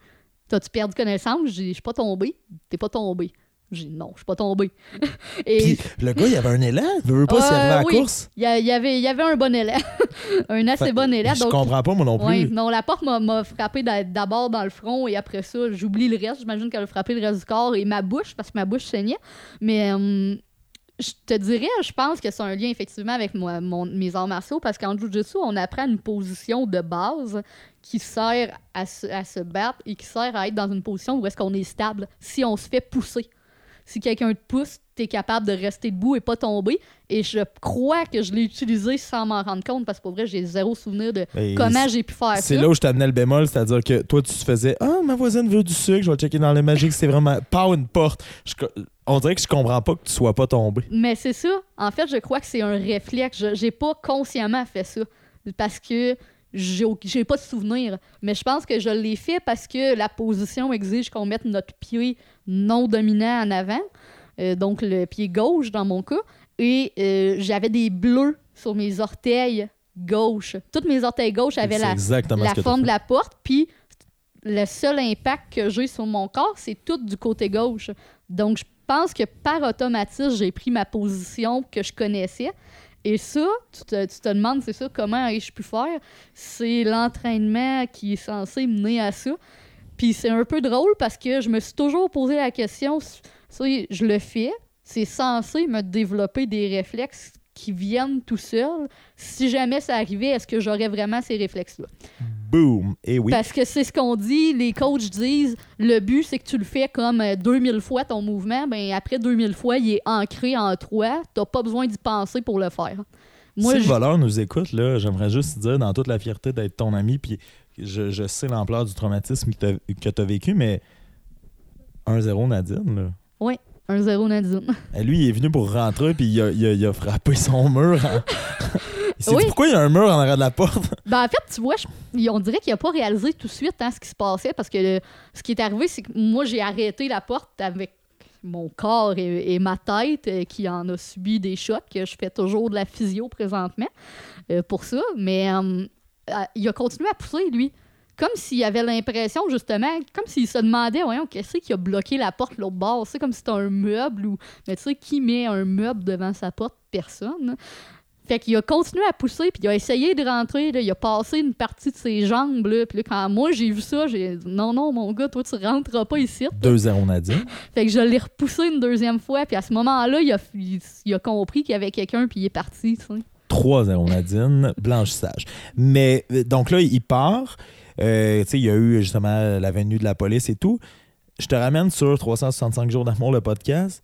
t'as-tu perdu connaissance? J'ai dit, je suis pas tombé, t'es pas tombé. J'ai dit, non, je suis pas tombé. Et Puis le gars, il avait un élan. Il veut pas s'il Euh, arrivait à la oui. course. il y, a- il y avait, il y avait un bon élan, un assez Fait- bon élan. Je donc- comprends pas, moi non plus. Ouais, non, la porte m'a- m'a frappé d'a- d'abord dans le front et après ça, j'oublie le reste. J'imagine qu'elle a frappé le reste du corps et ma bouche parce que ma bouche saignait. Mais euh, je te dirais, je pense que c'est un lien effectivement avec moi, mon- mes arts martiaux parce qu'en Jiu-Jitsu, on apprend une position de base qui sert à se, à se battre et qui sert à être dans une position où est-ce qu'on est stable si on se fait pousser. Si quelqu'un te pousse, t'es capable de rester debout et pas tomber. Et je crois que je l'ai utilisé sans m'en rendre compte parce que pour vrai, j'ai zéro souvenir de comment j'ai pu faire ça. C'est là où je t'amenais le bémol, c'est-à-dire que toi, tu te faisais Ah, ma voisine veut du sucre, je vais checker dans le magique, c'est vraiment pas une porte. Je on dirait que je comprends pas que tu sois pas tombé. Mais c'est ça. En fait, je crois que c'est un réflexe. Je- J'ai pas consciemment fait ça. Parce que j'ai pas de souvenir. Mais je pense que je l'ai fait parce que la position exige qu'on mette notre pied non dominant en avant. Euh, donc le pied gauche dans mon cas. Et euh, j'avais des bleus sur mes orteils gauche. Toutes mes orteils gauche avaient la, forme de la porte. Puis le seul impact que j'ai sur mon corps, c'est tout du côté gauche. Donc, je pense que par automatisme, j'ai pris ma position que je connaissais. Et ça, tu te, tu te demandes, c'est ça, comment ai-je pu faire? C'est l'entraînement qui est censé mener à ça. Puis c'est un peu drôle parce que je me suis toujours posé la question, ça, je le fais, c'est censé me développer des réflexes qui viennent tout seuls. Si jamais ça arrivait, est-ce que j'aurais vraiment ces réflexes-là? Boom! Et oui. Parce que c'est ce qu'on dit, les coachs disent, le but, c'est que tu le fais comme 2000 fois ton mouvement, ben après 2000 fois, il est ancré en toi, t'as pas besoin d'y penser pour le faire. Moi, si le voleur nous écoute, là, j'aimerais juste dire, dans toute la fierté d'être ton ami, puis je, sais l'ampleur du traumatisme que tu as vécu, mais 1-0 Nadine, là. Oui. 1-0 Nadine. Et lui, il est venu pour rentrer, puis il a, il a, frappé son mur. pourquoi il y a un mur en arrière de la porte? Ben, en fait, tu vois, on dirait qu'il n'a pas réalisé tout de suite hein, ce qui se passait, parce que ce qui est arrivé, c'est que moi, j'ai arrêté la porte avec mon corps et, ma tête euh, qui en a subi des chocs. Je fais toujours de la physio présentement euh, pour ça, mais euh, il a continué à pousser, lui. Comme s'il avait l'impression, justement, comme s'il se demandait, voyons, qu'est-ce qui a bloqué la porte l'autre bord? C'est comme si c'était un meuble ou. Mais tu sais, qui met un meuble devant sa porte? Personne. Fait qu'il a continué à pousser, puis il a essayé de rentrer, il a passé une partie de ses jambes, là, puis là, quand moi j'ai vu ça, j'ai dit non, non, mon gars, toi tu rentreras pas ici. 2-0 Nadine. fait que je l'ai repoussé une deuxième fois, puis à ce moment-là, il a, il, a compris qu'il y avait quelqu'un, puis il est parti, tu sais. 3-0 Nadine, blanchissage. Mais euh, donc là, il part. Euh, il y a eu justement la venue de la police et tout. Je te ramène sur 365 jours d'amour, le podcast.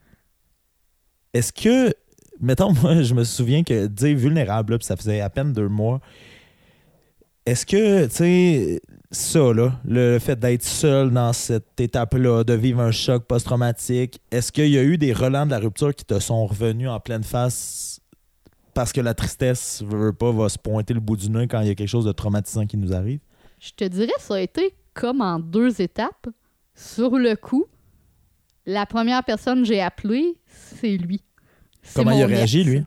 Est-ce que, mettons, moi, je me souviens que dire vulnérable, puis ça faisait à peine deux mois. Est-ce que, tu sais, ça, là, le fait d'être seul dans cette étape-là, de vivre un choc post-traumatique, est-ce qu'il y a eu des relents de la rupture qui te sont revenus en pleine face parce que la tristesse, veut pas, va se pointer le bout du nez quand il y a quelque chose de traumatisant qui nous arrive? Je te dirais, ça a été comme en deux étapes. Sur le coup, la première personne que j'ai appelée, c'est lui. Comment il a réagi, lui?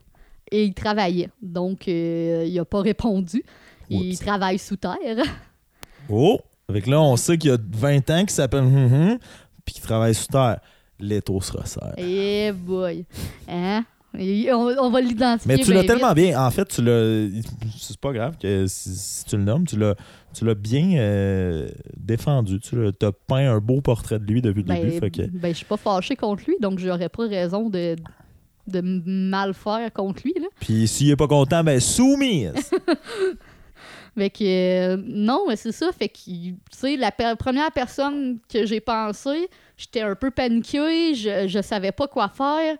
Et il travaillait. Donc, euh, il n'a pas répondu. Il travaille sous terre. Oh! Avec là, on sait qu'il y a 20 ans qu'il s'appelle hum, hum, puis qu'il travaille sous terre. L'étau se resserre. Eh boy! Hein? On, va l'identifier. Mais tu l'as tellement bien. En fait, tu l'as. C'est pas grave que si, tu le nommes, tu l'as, tu l'as bien euh, défendu. Tu as peint un beau portrait de lui depuis le ben, début. Ben, je suis pas fâché contre lui, donc j'aurais pas raison de, de mal faire contre lui. Là. Puis s'il est pas content, ben soumise! Mais que euh, non, mais c'est ça. Fait que, tu sais, la première personne que j'ai pensé, j'étais un peu paniquée, je, je savais pas quoi faire.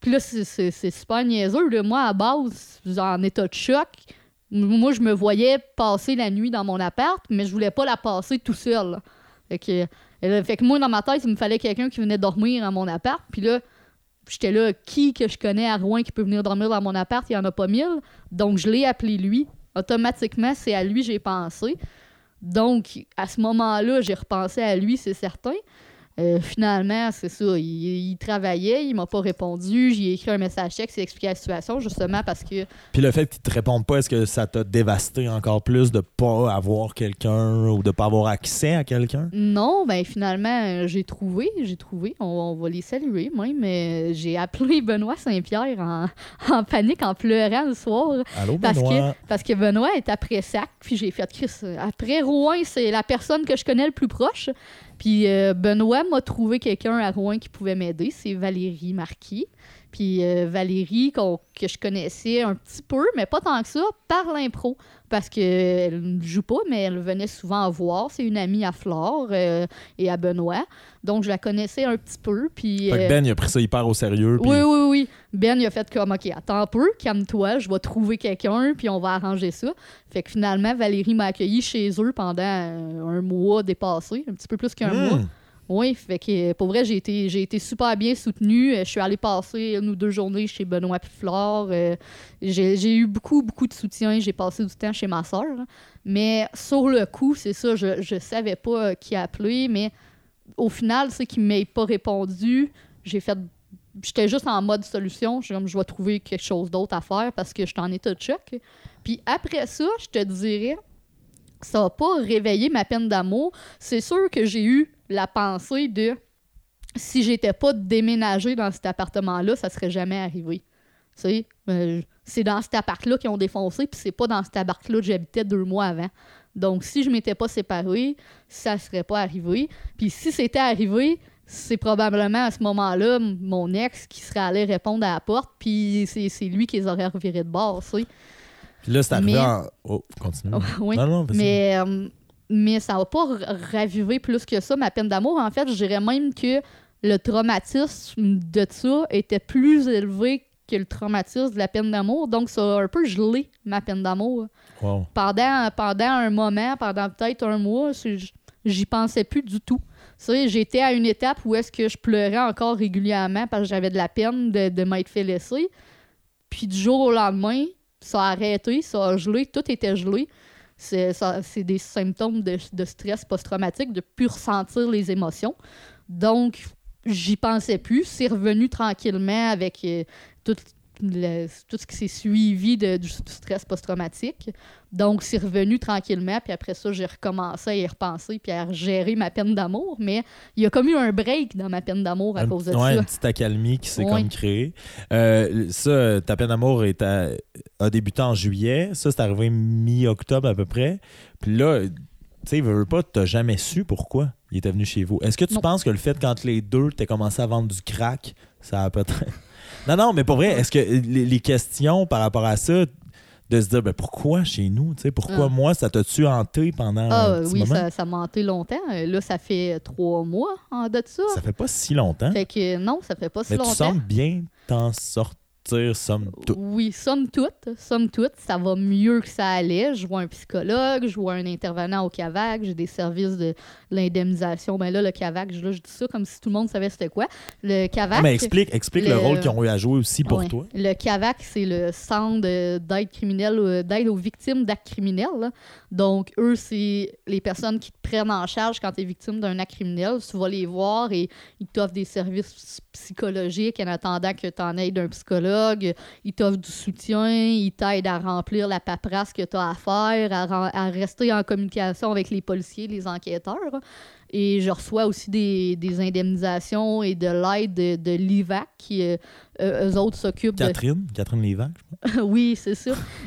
Puis là, c'est super niaiseux. Moi, à base, en état de choc, moi, je me voyais passer la nuit dans mon appart, mais je voulais pas la passer tout seul. Fait que, euh, fait que moi, dans ma tête, il me fallait quelqu'un qui venait dormir dans mon appart. Puis là, j'étais là, qui que je connais à Rouen qui peut venir dormir dans mon appart? Il y en a pas mille. Donc, je l'ai appelé lui. Automatiquement, c'est à lui que j'ai pensé. Donc, à ce moment-là, j'ai repensé à lui, c'est certain. Euh, finalement, c'est ça. Il, travaillait, il m'a pas répondu. J'ai écrit un message texte, il expliqué la situation, justement parce que. Puis le fait qu'il te réponde pas, est-ce que ça t'a dévasté encore plus de pas avoir quelqu'un ou de pas avoir accès à quelqu'un? Non, ben finalement, j'ai trouvé, j'ai trouvé. On, va les saluer, même. Mais j'ai appelé Benoît Saint-Pierre en, panique, en pleurant le soir. Allô, parce Benoît? Que, parce que Benoît est après sac, puis j'ai fait Chris. Après Rouen, c'est la personne que je connais le plus proche. Puis euh, Benoît m'a trouvé quelqu'un à Rouen qui pouvait m'aider, c'est Valérie Marquis. Puis euh, Valérie, que je connaissais un petit peu, mais pas tant que ça, par l'impro parce qu'elle ne joue pas, mais elle venait souvent voir. C'est une amie à Flore euh, et à Benoît. Donc, je la connaissais un petit peu. Puis, fait que euh, Ben, il a pris ça hyper au sérieux. Oui, oui, oui. Ben, il a fait comme, OK, attends un peu, calme-toi, je vais trouver quelqu'un, puis on va arranger ça. Fait que finalement, Valérie m'a accueilli chez eux pendant un mois dépassé, un petit peu plus qu'un hmm. mois. Oui, fait que pour vrai, j'ai été, j'ai été super bien soutenue. Je suis allée passer une ou deux journées chez Benoît Flore. Euh, j'ai, eu beaucoup, beaucoup de soutien. J'ai passé du temps chez ma soeur. Mais sur le coup, c'est ça, je, je savais pas qui appeler, mais au final, c'est qu'il ne m'ait pas répondu. J'ai fait. J'étais juste en mode solution. Je, je vais trouver quelque chose d'autre à faire parce que j'étais en état de choc. Puis après ça, je te dirais, ça n'a pas réveillé ma peine d'amour. C'est sûr que j'ai eu la pensée de si j'étais pas déménagée dans cet appartement-là, ça serait jamais arrivé. Euh, c'est dans cet appart-là qu'ils ont défoncé, puis c'est pas dans cet appart-là que j'habitais deux mois avant. Donc, si je m'étais pas séparée, ça serait pas arrivé. Puis si c'était arrivé, c'est probablement à ce moment-là mon ex qui serait allé répondre à la porte, puis c'est lui qui les aurait revirés de bord. Puis là, c'est arrivé Mais- en. Oh, continue. oui. Non, non, vas-y. Mais, euh, mais ça va pas raviver plus que ça ma peine d'amour. En fait, je dirais même que le traumatisme de ça était plus élevé que le traumatisme de la peine d'amour. Donc, ça a un peu gelé ma peine d'amour. Wow. Pendant, pendant un moment, pendant peut-être un mois, j'y pensais plus du tout. Tu sais, j'étais à une étape où est-ce que je pleurais encore régulièrement parce que j'avais de la peine de, de m'être fait laisser. Puis du jour au lendemain, ça a arrêté, ça a gelé, tout était gelé. C'est ça- c'est des symptômes de, de stress post-traumatique, de plus ressentir les émotions. Donc, j'y pensais plus. C'est revenu tranquillement avec euh, le- tout ce qui s'est suivi de- du, du stress post-traumatique. Donc, c'est revenu tranquillement. Puis après ça, j'ai recommencé à y repenser puis à gérer ma peine d'amour. Mais il y a comme eu un break dans ma peine d'amour à Un cause de ouais, ça. une petite accalmie qui s'est Oui. comme créée. Euh, ça, ta peine d'amour est à- a débuté en juillet. Ça, c'est arrivé mi-octobre à peu près. Puis là, tu sais, veux, veux pas, t'as jamais su pourquoi il était venu chez vous. Est-ce que tu Non. penses que le fait qu'entre les deux, t'as commencé à vendre du crack, ça a peut-être. Non, non, mais pour vrai, est-ce que les, les questions par rapport à ça, de se dire, ben, pourquoi chez nous? Tu sais, pourquoi Ah. moi, ça t'a-tu hanté pendant Ah un petit oui, moment? ça, ça m'a hanté longtemps. Euh, Là, ça fait trois mois en de ça. Ça fait pas si longtemps. Fait que non, ça fait pas si mais tu longtemps. sembles bien t'en sortir, somme toute. Oui, somme toute, somme toute, ça va mieux que ça allait. Je vois un psychologue, je vois un intervenant au CAVAC, j'ai des services de l'indemnisation. Ben là, le CAVAC, je, là, je dis ça comme si tout le monde savait c'était quoi. Le CAVAC. Ah, mais explique, explique le, le- rôle qu'ils ont eu à jouer aussi pour Ouais. toi. Le CAVAC, c'est le centre de- d'aide criminelle, euh, d'aide aux victimes d'actes criminels. là. Donc, eux, c'est les personnes qui te prennent en charge quand tu es victime d'un acte criminel. Tu vas les voir et ils t'offrent des services psychologiques en attendant que tu en aides un psychologue. Ils t'offrent du soutien, ils t'aident à remplir la paperasse que tu as à faire, à, rester en communication avec les policiers, les enquêteurs. Et je reçois aussi des, indemnisations et de l'aide de, l'IVAC qui, euh, eux autres, s'occupent de Catherine, Catherine Lévesque, je oui, c'est.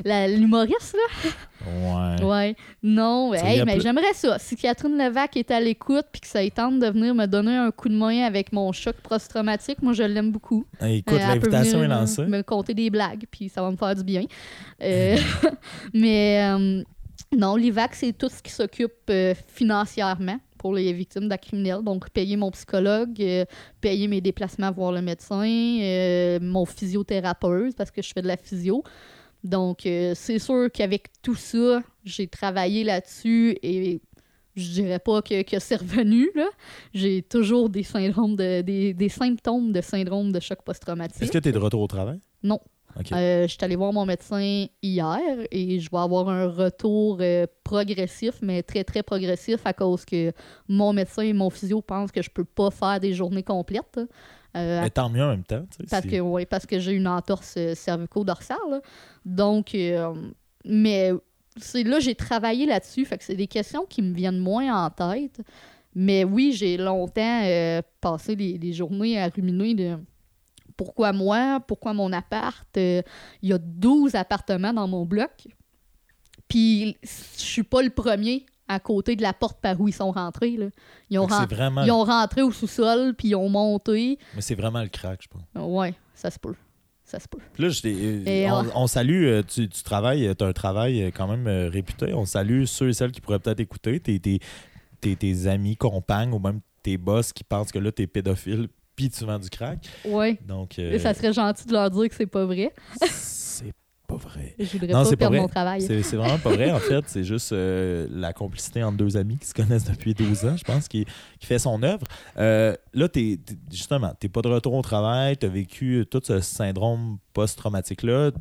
La- L'humoriste, là? Ouais. Ouais. Non, hey, mais j'aimerais ça. Si Catherine Levac est à l'écoute puis que ça tente de venir me donner un coup de main avec mon choc post-traumatique, moi, je l'aime beaucoup. Hey, écoute, Euh, l'invitation est lancée. Me conter des blagues, puis ça va me faire du bien. Euh, mais euh, non, l'IVAC, c'est tout ce qui s'occupe euh, financièrement pour les victimes d'actes criminels. Donc, payer mon psychologue, euh, payer mes déplacements voir le médecin, euh, mon physiothérapeute, parce que je fais de la physio. Donc, euh, c'est sûr qu'avec tout ça, j'ai travaillé là-dessus et je dirais pas que, que c'est revenu. J'ai toujours des syndromes de, des, des symptômes de syndrome de choc post-traumatique. Est-ce que tu es de retour au travail? Non. OK. Euh, je suis allée voir mon médecin hier et je vais avoir un retour euh, progressif, mais très, très progressif à cause que mon médecin et mon physio pensent que je peux pas faire des journées complètes. Euh, Mais tant mieux en même temps. parce que, ouais, parce que j'ai une entorse euh, cervico-dorsale. Donc, mais c'est là j'ai travaillé là-dessus. Fait que c'est des questions qui me viennent moins en tête. Mais oui, j'ai longtemps passé les, les journées à ruminer de pourquoi moi, pourquoi mon appart. euh, Il y a 12 appartements dans mon bloc. Puis je suis pas le premier à côté de la porte par où ils sont rentrés. Là. Ils, ont vraiment, ils rentré au sous-sol, puis ils ont monté. mais c'est vraiment le crack, je pense. Ouais, ça se peut. Ça se peut. Puis là, je euh, on, salue, euh, tu, tu travailles, tu as un travail quand même réputé. On salue ceux et celles qui pourraient peut-être écouter, tes, tes, tes, tes amis, compagnes ou même tes boss qui pensent que là, tu es pédophile puis tu vends du crack. Ouais. Donc, Et euh, ça serait gentil de leur dire que c'est pas vrai. c'est pas vrai. Je voudrais Non, pas perdre vrai. mon travail. C'est vraiment pas vrai, en fait. C'est juste euh, la complicité entre deux amis qui se connaissent depuis 12 ans, je pense, qui, qui fait son œuvre. Euh, là, t'es, t'es- justement, t'es pas de retour au travail, t'as vécu tout ce syndrome post-traumatique-là.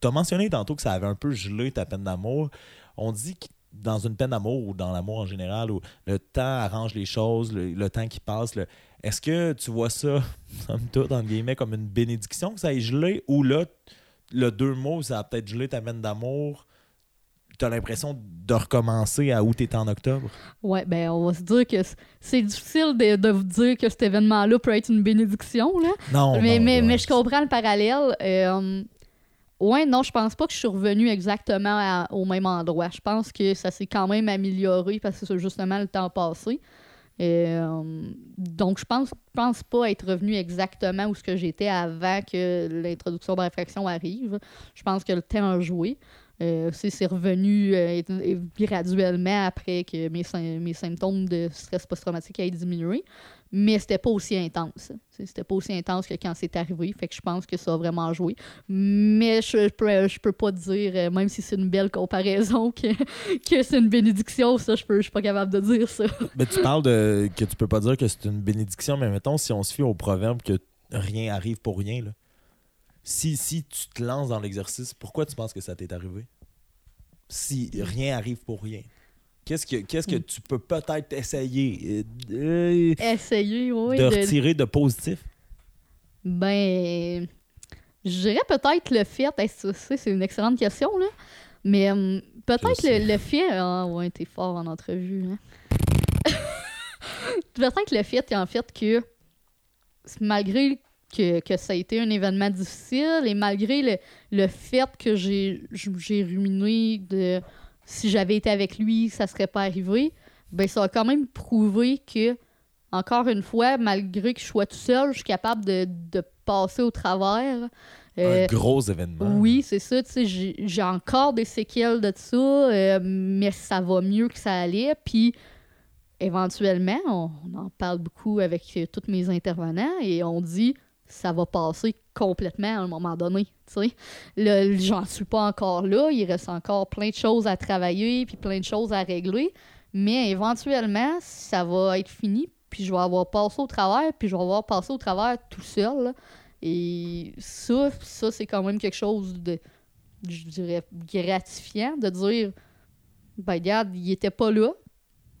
T'as mentionné tantôt que ça avait un peu gelé ta peine d'amour. On dit que dans une peine d'amour ou dans l'amour en général, où le temps arrange les choses, le, le temps qui passe, le- est-ce que tu vois ça, somme toute, entre guillemets, comme une bénédiction que ça ait gelé? Ou là, le deux mots, ça a peut-être gelé ta peine d'amour, tu as l'impression de recommencer à où tu en octobre? Ouais, ben on va se dire que c'est difficile de, de vous dire que cet événement-là peut être une bénédiction, là. Non, mais, non, mais, ouais. mais je comprends le parallèle. Euh, ouais, non, je pense pas que je suis revenue exactement à- au même endroit. Je pense que ça s'est quand même amélioré parce que c'est justement le temps passé. Euh, donc, je pense, pense pas être revenue exactement où ce que j'étais avant que l'introduction de réflexion arrive. Je pense que le temps a joué. Euh, c'est revenu euh, graduellement après que mes symptômes de stress post-traumatique aient diminué. Mais c'était pas aussi intense. C'était pas aussi intense que quand c'est arrivé. Fait que je pense que ça a vraiment joué. Mais je, peux, je peux pas dire, euh, même si c'est une belle comparaison, que, que c'est une bénédiction. Ça, je, peux, je suis pas capable de dire ça. Mais tu parles de que tu peux pas dire que c'est une bénédiction, mais mettons, si on se fie au proverbe que rien arrive pour rien. Si, si tu te lances dans l'exercice, pourquoi tu penses que ça t'est arrivé? Si rien arrive pour rien. Qu'est-ce que, qu'est-ce que Mm. tu peux peut-être essayer? Euh, Essayer, oui. de de- retirer de positif? Ben, je dirais peut-être le fait, c'est une excellente question, là. Mais hum, peut-être le, le fait, ah ouais, t'es fort en entrevue, hein. peut-être le fait, en fait, que malgré que, que ça a été un événement difficile et malgré le, le fait que j'ai j'ai ruminé de si j'avais été avec lui, ça serait pas arrivé, ben ça a quand même prouvé que encore une fois, malgré que je sois tout seul, je suis capable de, de passer au travers. Euh, Un gros événement. oui, c'est ça. Tu sais, j'ai j'ai encore des séquelles de ça, euh, mais ça va mieux que ça allait. Puis, éventuellement, on, on en parle beaucoup avec euh, tous mes intervenants et on dit ça va passer complètement à un moment donné. J'en suis pas encore là. Il reste encore plein de choses à travailler puis plein de choses à régler. Mais éventuellement, ça va être fini. Puis je vais avoir passé au travers. Puis je vais avoir passé au travers tout seul. Et ça, ça c'est quand même quelque chose de, je dirais, gratifiant de dire, ben regarde, il était pas là,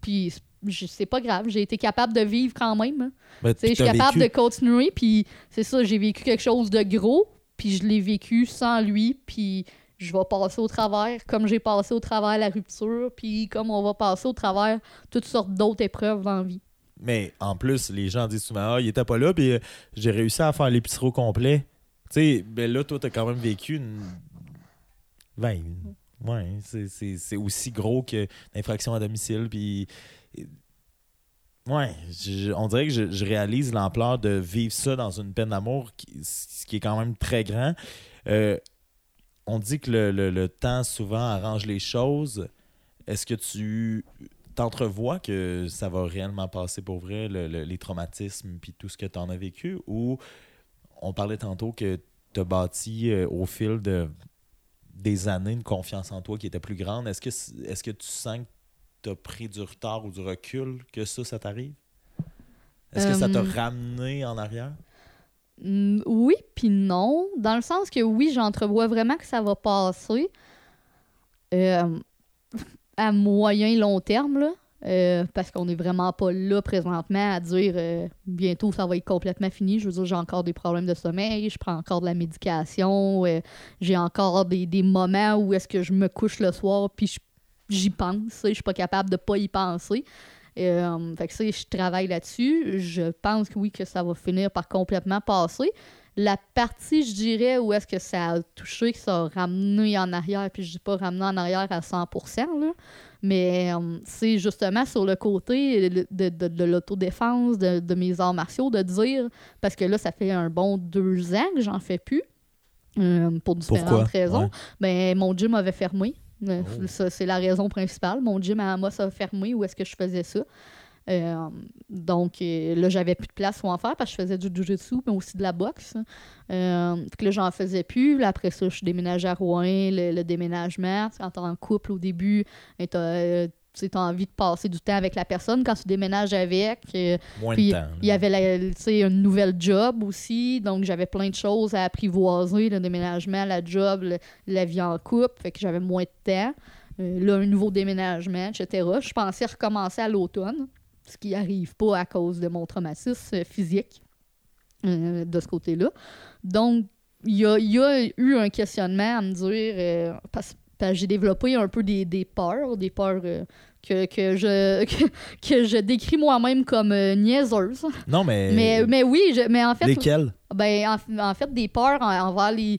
puis c'est pas grave, j'ai été capable de vivre quand même. Ben, Je suis capable vécu- de continuer, puis c'est ça, j'ai vécu quelque chose de gros, puis je l'ai vécu sans lui, puis je vais passer au travers, comme j'ai passé au travers la rupture, puis comme on va passer au travers toutes sortes d'autres épreuves dans la vie. Mais en plus, les gens disent souvent Ah, il était pas là, puis euh, j'ai réussi à faire l'épicerie au complet. Tu sais, ben là, toi, t'as quand même vécu une. Ben, ouais, c'est aussi gros que l'infraction à domicile, puis. Ouais, on dirait que je, réalise l'ampleur de vivre ça dans une peine d'amour, ce qui est quand même très grand. Euh, on dit que le, le- le temps souvent arrange les choses. Est-ce que tu t'entrevois que ça va réellement passer pour vrai, le- le- les traumatismes puis tout ce que tu en as vécu, ou on parlait tantôt que tu as bâti euh, au fil de, des années une confiance en toi qui était plus grande. Est-ce que, est-ce que tu sens que tu as pris du retard ou du recul que ça, ça t'arrive? Est-ce que ça t'a Euh, ramené en arrière? Mm, oui, puis non. Dans le sens que oui, j'entrevois vraiment que ça va passer euh, à moyen long terme, là. Euh, parce qu'on n'est vraiment pas là présentement à dire euh, bientôt ça va être complètement fini. Je veux dire, j'ai encore des problèmes de sommeil, je prends encore de la médication, j'ai encore des, des moments où est-ce que je me couche le soir puis je- j'y pense, je suis pas capable de pas y penser. Euh, fait que ça, je travaille là-dessus. Je pense que oui, que ça va finir par complètement passer. La partie, je dirais, où est-ce que ça a touché, que ça a ramené en arrière, puis je dis pas ramené en arrière à 100%, là, mais euh, c'est justement sur le côté de, de, de- de l'autodéfense, de, mes arts martiaux, de dire, parce que là, ça fait un bon deux ans que j'en fais plus, euh, pour différentes Pourquoi? raisons. Ouais. Ben, mon gym avait fermé. Euh, Oh. ça, c'est la raison principale. Mon gym à Amos a fermé où est-ce que je faisais ça. Euh, donc euh, là, j'avais plus de place pour en faire parce que je faisais du jiu-jitsu, mais aussi de la boxe. Euh, que là, j'en faisais plus. Là, après ça, je suis déménagée à Rouen, le, le déménagement. Tu sais, Quand t'es en couple au début, tu t'as envie de passer du temps avec la personne. Quand tu déménages avec, euh, Moins puis, de temps. il y avait la- une nouvelle job aussi, donc j'avais plein de choses à apprivoiser, le déménagement, la job, le- la vie en couple, fait que j'avais moins de temps. Euh, là, un nouveau déménagement, etc. Je pensais recommencer à l'automne, ce qui n'arrive pas à cause de mon traumatisme euh, physique euh, de ce côté-là. Donc, il y a, y a eu un questionnement à me dire, parce Parce que j'ai développé un peu des, des peurs, des peurs euh, que, que, je, que, que je décris moi-même comme euh, niaiseuses. Non, mais. Mais, mais oui, je- mais en fait, Lesquels ben, en, en fait, des peurs en- envers les,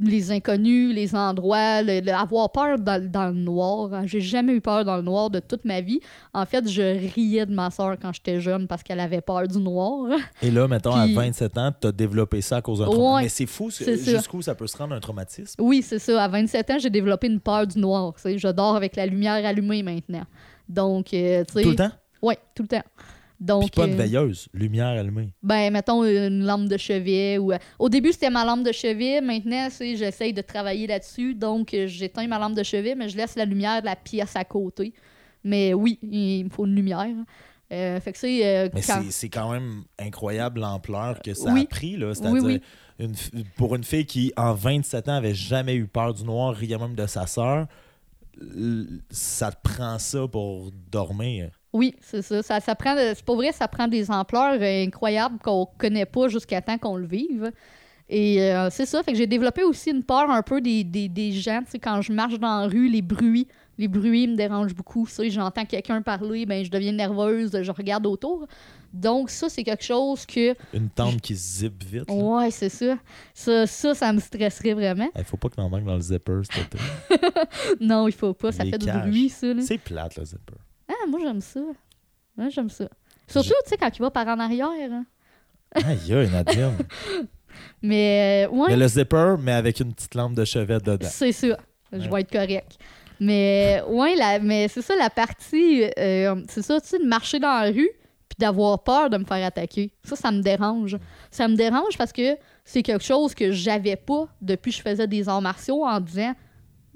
les, inconnus, les endroits, le- le- avoir peur dans, dans le noir. hein. J'ai jamais eu peur dans le noir de toute ma vie. En fait, je riais de ma soeur quand j'étais jeune parce qu'elle avait peur du noir. Et là, mettons, Puis- à 27 ans, tu as développé ça à cause d'un Ouais, traumatisme. Mais c'est fou, ça. jusqu'où ça peut se rendre un traumatisme? Oui, c'est ça. À 27 ans, j'ai développé une peur du noir. tu sais. Je dors avec la lumière allumée maintenant. Donc, euh, tu sais. Tout le temps? Oui, tout le temps. Donc, Puis pas une euh, veilleuse, lumière allumée. Ben, mettons une lampe de chevet. Ou, euh, au début, c'était ma lampe de chevet. Maintenant, j'essaye de travailler là-dessus. Donc, euh, j'éteins ma lampe de chevet, mais je laisse la lumière de la pièce à côté. Mais oui, il me faut une lumière. Euh, fait que c'est. euh, Mais quand- c'est- quand même incroyable l'ampleur que ça Oui. a pris. là. C'est-à-dire, Oui, oui. une f- pour une fille qui, en 27 ans, avait jamais eu peur du noir, rien même de sa sœur, ça te prend ça pour dormir. Oui, c'est ça. ça, ça prend, c'est pas vrai, ça prend des ampleurs euh, incroyables qu'on connaît pas jusqu'à temps qu'on le vive. Et euh, c'est ça. Fait que j'ai développé aussi une peur un peu des, des, des gens. Tu sais, quand je marche dans la rue, les bruits. Les bruits me dérangent beaucoup. Ça, j'entends quelqu'un parler, ben je deviens nerveuse, je regarde autour. Donc, ça, c'est quelque chose que. Une tente qui se zippe vite. là. Ouais, c'est ça. ça. Ça, ça me stresserait vraiment. Il faut pas que t'en manques dans le zipper, plaît. Non, il faut pas. Ça Les fait du cages. bruit, ça. C'est plate, le zipper. Ah, moi, j'aime ça. Moi, j'aime ça. Surtout, tu sais, quand il va par en arrière. hein. Aïe, aïe, Nadine. Mais, euh, ouais. Mais le zipper, mais avec une petite lampe de chevet dedans. C'est ça. Je Ouais. vais être correct. Mais ouais, la, mais c'est ça la partie. euh, c'est ça, tu sais, de marcher dans la rue puis d'avoir peur de me faire attaquer. Ça, ça me dérange. Ça me dérange parce que c'est quelque chose que j'avais pas depuis que je faisais des arts martiaux en disant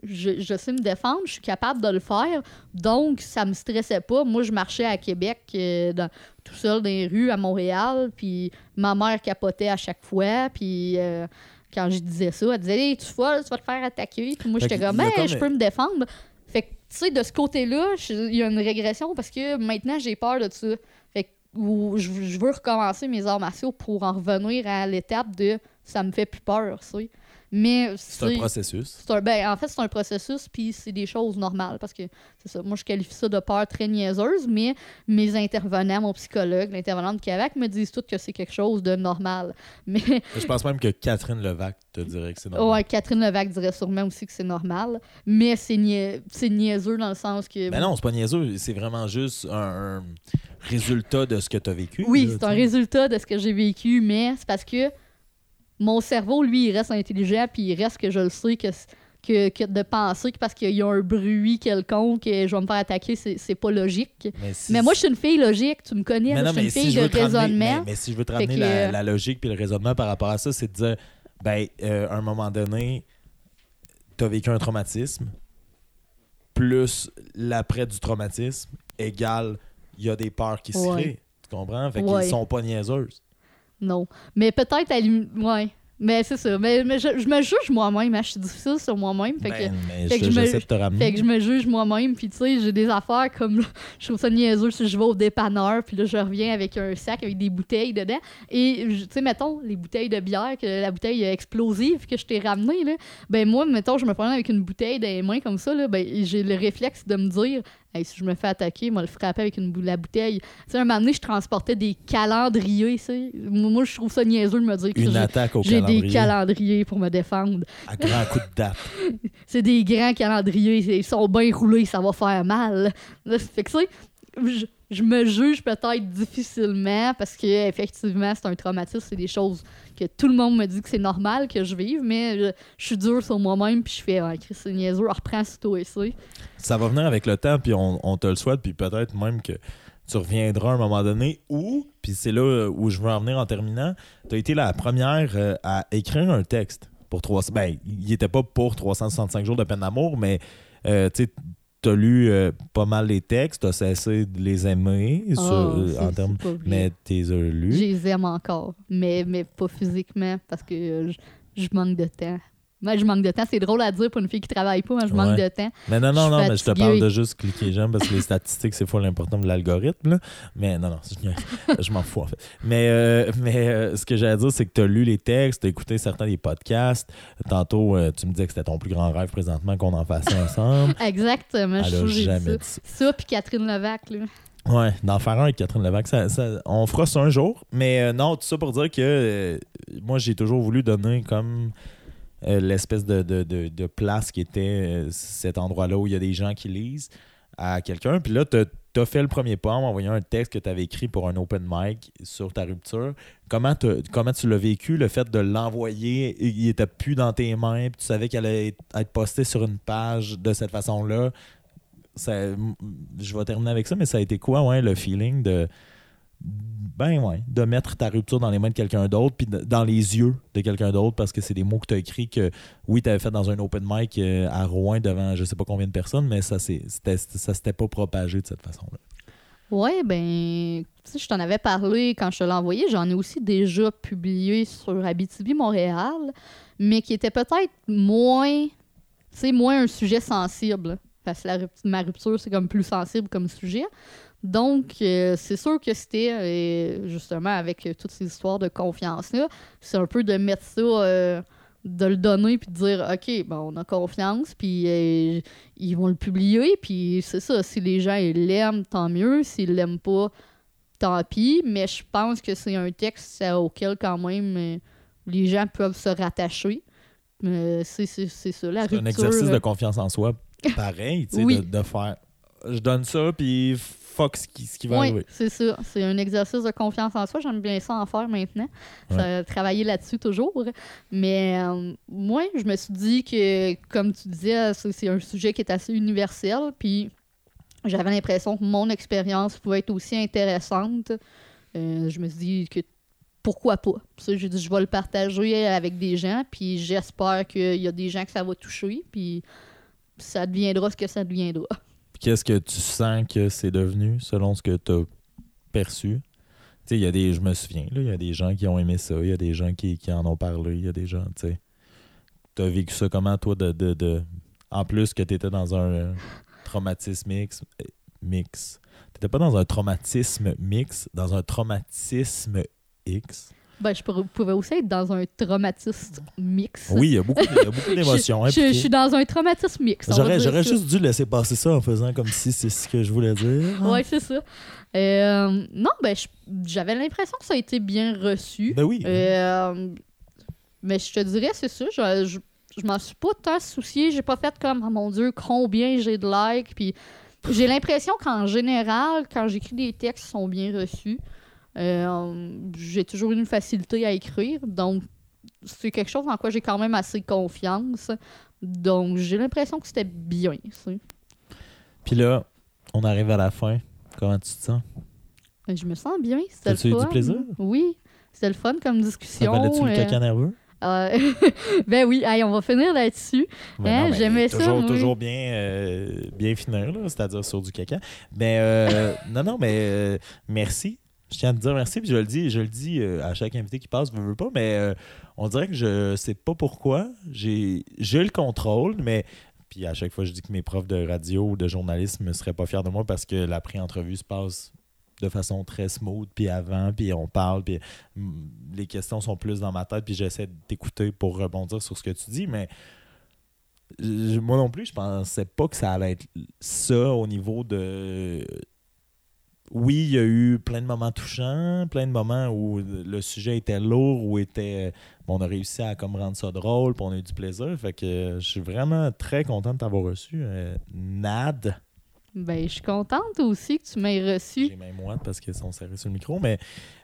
je, je sais me défendre, je suis capable de le faire. Donc, ça me stressait pas. Moi, je marchais à Québec euh, dans- tout seul dans les rues à Montréal, puis ma mère capotait à chaque fois, puis euh, quand je disais ça, elle disait hey, tu folle, tu vas te faire attaquer. Puis moi, j'étais comme comme- je peux me défendre. Fait que, tu sais, de ce côté-là, il y a une régression parce que maintenant, j'ai peur de ça. Fait que je, je veux recommencer mes arts martiaux pour en revenir à l'étape de ça me fait plus peur, tu sais. Mais C'est un processus. un- ben, en fait, c'est un processus, puis c'est des choses normales. Parce que, c'est ça, moi, je qualifie ça de peur très niaiseuse, mais mes intervenants, mon psychologue, l'intervenant de Cavac, me disent tous que c'est quelque chose de normal. Mais, Je pense même que Catherine Levac te dirait que c'est normal. ouais, Catherine Levac dirait sûrement aussi que c'est normal. Mais c'est nia- c'est niaiseux dans le sens que. Mais non, c'est pas niaiseux. C'est vraiment juste un, un résultat de ce que tu as vécu. Oui, c'est un résultat de ce que j'ai vécu, mais c'est parce que mon cerveau, lui, il reste intelligent, puis il reste que je le sais que, que, que de penser que parce qu'il y a un bruit quelconque et je vais me faire attaquer, c'est pas logique. Mais, si- Mais moi, je suis une fille logique, tu me connais, Mais non, je suis une fille de ramener- raisonnement. mais, mais si je veux te ramener que, la, euh, la logique puis le raisonnement par rapport à ça, c'est de dire, ben, euh, à un moment donné, tu as vécu un traumatisme, plus l'après du traumatisme, égale, il y a des peurs qui se Ouais. créent. Tu comprends? Fait Ouais. qu'ils sont pas niaiseuses. Non. Mais peut-être à lim- Ouais. Mais c'est ça. Mais, mais je, je me juge moi-même, hein, je suis difficile sur moi-même. Fait que Ben, mais fait que je- me- j'essaie de te ramener. Fait que je me juge moi-même, puis tu sais, j'ai des affaires comme, là, je trouve ça niaiseux si je vais au dépanneur, puis là, je reviens avec un sac avec des bouteilles dedans. Et, tu sais, mettons, les bouteilles de bière, que la bouteille explosive que je t'ai ramenée, là, ben moi, mettons, je me promène avec une bouteille dans les mains comme ça, là, ben j'ai le réflexe de me dire, hey, si je me fais attaquer, moi, le frapper avec une bouteille. Tu sais, un moment donné, je transportais des calendriers, sais. Moi, je trouve ça niaiseux de me dire que j'ai- des calendrier calendriers pour me défendre. à grand coup de date. C'est des grands calendriers, ils sont bien roulés, ça va faire mal. Fait que, tu sais, je, me juge peut-être difficilement parce que effectivement c'est un traumatisme, c'est des choses que tout le monde me dit que c'est normal que je vive, mais je, je suis dure sur moi-même puis je fais, ouais, Chris, c'est niaiseux, reprends toi et ça. Ça va venir avec le temps, puis on, te le souhaite, puis peut-être même que tu reviendras à un moment donné ou, puis c'est là où je veux en venir en terminant, tu as été la première euh, à écrire un texte pour 300. Ben, il n'était pas pour 365 jours de peine d'amour, mais euh, tu sais, tu as lu euh, pas mal les textes, tu as cessé de les aimer sur- Oh, euh, en termes. Mais tu les as Je les aime encore, mais, mais pas physiquement parce que je, je manque de temps. Moi, je manque de temps. C'est drôle à dire pour une fille qui travaille pas, mais je manque Ouais. de temps. Mais non, non, non, suis mais je te parle de juste cliquer j'aime parce que les statistiques, c'est full important de l'algorithme. là. Mais non, non, je, m'en fous en fait. Mais, euh, mais euh, ce que j'allais dire, c'est que tu as lu les textes, tu as écouté certains des podcasts. Tantôt, euh, tu me disais que c'était ton plus grand rêve présentement qu'on en fasse ensemble. Exactement. Je j'ai dit jamais ça. dit ça. Ça, puis Catherine Levac, là. Ouais, d'en faire un avec Catherine Levac, ça, ça- on fera ça un jour. Mais euh, non, tout ça pour dire que moi, j'ai toujours voulu donner comme euh, l'espèce de, de- de- place qui était euh, cet endroit-là où il y a des gens qui lisent à quelqu'un. Puis là, tu as fait le premier pas en m'envoyant un texte que tu avais écrit pour un open mic sur ta rupture. Comment, comment tu l'as vécu, le fait de l'envoyer, il était plus dans tes mains, puis tu savais qu'elle allait être- être posté sur une page de cette façon-là je vais terminer avec ça, mais ça a été quoi, ouais, le feeling de. Ben ouais, de mettre ta rupture dans les mains de quelqu'un d'autre, puis dans les yeux de quelqu'un d'autre, parce que c'est des mots que tu as écrits que, oui, tu avais fait dans un open mic euh, à Rouen devant je sais pas combien de personnes, mais ça s'était pas propagé de cette façon-là. Ouais, ben, tu je t'en avais parlé quand je te l'ai envoyé. J'en ai aussi déjà publié sur Abitibi Montréal, mais qui était peut-être moins, tu moins un sujet sensible. Parce que la rupt- ma rupture, c'est comme plus sensible comme sujet. Donc, euh, c'est sûr que c'était, euh, justement, avec euh, toutes ces histoires de confiance-là, c'est un peu de mettre ça, euh, de le donner, puis de dire, OK, bon, on a confiance, puis ils vont le publier, puis c'est ça, si les gens ils l'aiment, tant mieux, s'ils l'aiment pas, tant pis, mais je pense que c'est un texte auquel quand même les gens peuvent se rattacher. C'est ça, la C'est un exercice de confiance en soi pareil, tu sais, Oui. de, de faire. Je donne ça, puis fuck ce qui, ce qui va Oui, arriver. c'est ça. C'est un exercice de confiance en soi. J'aime bien ça en faire maintenant. Ça, travailler là-dessus toujours. Mais euh, moi, je me suis dit que, comme tu disais, c'est c'est un sujet qui est assez universel. Puis j'avais l'impression que mon expérience pouvait être aussi intéressante. Euh, je me suis dit que pourquoi pas? Ça, j'ai dit, je vais le partager avec des gens. Puis j'espère qu'il y a des gens que ça va toucher. Puis ça deviendra ce que ça deviendra. Qu'est-ce que tu sens que c'est devenu selon ce que tu as perçu? Tu il y a des. Je me souviens, il y a des gens qui ont aimé ça, il y a des gens qui, qui en ont parlé, il y a des gens, tu sais. T'as vécu ça comment, toi, de. de, de- En plus que tu étais dans un traumatisme mix. mix? T'étais pas dans un traumatisme mix, dans un traumatisme X? Ben, je pouvais aussi être dans un traumatisme mix. Oui, il y a beaucoup, d'émotions. Je, je- je suis dans un traumatisme mix. J'aurais, juste dû laisser passer ça en faisant comme si c'est ce que je voulais dire. Ouais, c'est ça. Euh, non, ben, j'avais l'impression que ça a été bien reçu. Ben oui. Euh, mais je te dirais, c'est ça. Je, je, je m'en suis pas tant soucié. J'ai pas fait comme, oh mon Dieu, combien j'ai de likes. Puis j'ai l'impression qu'en général, quand j'écris des textes, ils sont bien reçus. Euh, j'ai toujours eu une facilité à écrire. Donc, c'est quelque chose en quoi j'ai quand même assez confiance. Donc, j'ai l'impression que c'était bien. ça. Puis là, on arrive à la fin. Comment tu te sens? Ben, Je me sens bien. C'était le eu du fun. plaisir? Oui. C'était le fun comme Ça discussion. valait-tu le euh, caca nerveux? euh, ben oui, Hey, on va finir là-dessus. Ben Hein, j'aimais ça, toujours, moi. Toujours bien, euh, bien finir, c'est-à-dire sur du caca. Mais euh, non, non, mais merci. Je tiens à te dire merci, puis je le dis, je le dis euh, à chaque invité qui passe, je veux pas, mais euh, on dirait que je sais pas pourquoi. J'ai le contrôle, mais puis à chaque fois, je dis que mes profs de radio ou de journalisme ne seraient pas fiers de moi parce que la pré-entrevue se passe de façon très smooth, puis avant, puis on parle, puis mm, les questions sont plus dans ma tête, puis j'essaie d'écouter pour rebondir sur ce que tu dis, mais moi non plus, je pensais pas que ça allait être ça au niveau de. Oui, il y a eu plein de moments touchants, plein de moments où le sujet était lourd, où était. bon, on a réussi à comme rendre ça drôle, puis on a eu du plaisir. Fait que je suis vraiment très content de t'avoir reçu. euh, Nad. Ben, je suis contente aussi que tu m'aies reçu. J'ai même moite parce qu'ils sont serrés sur le micro, mais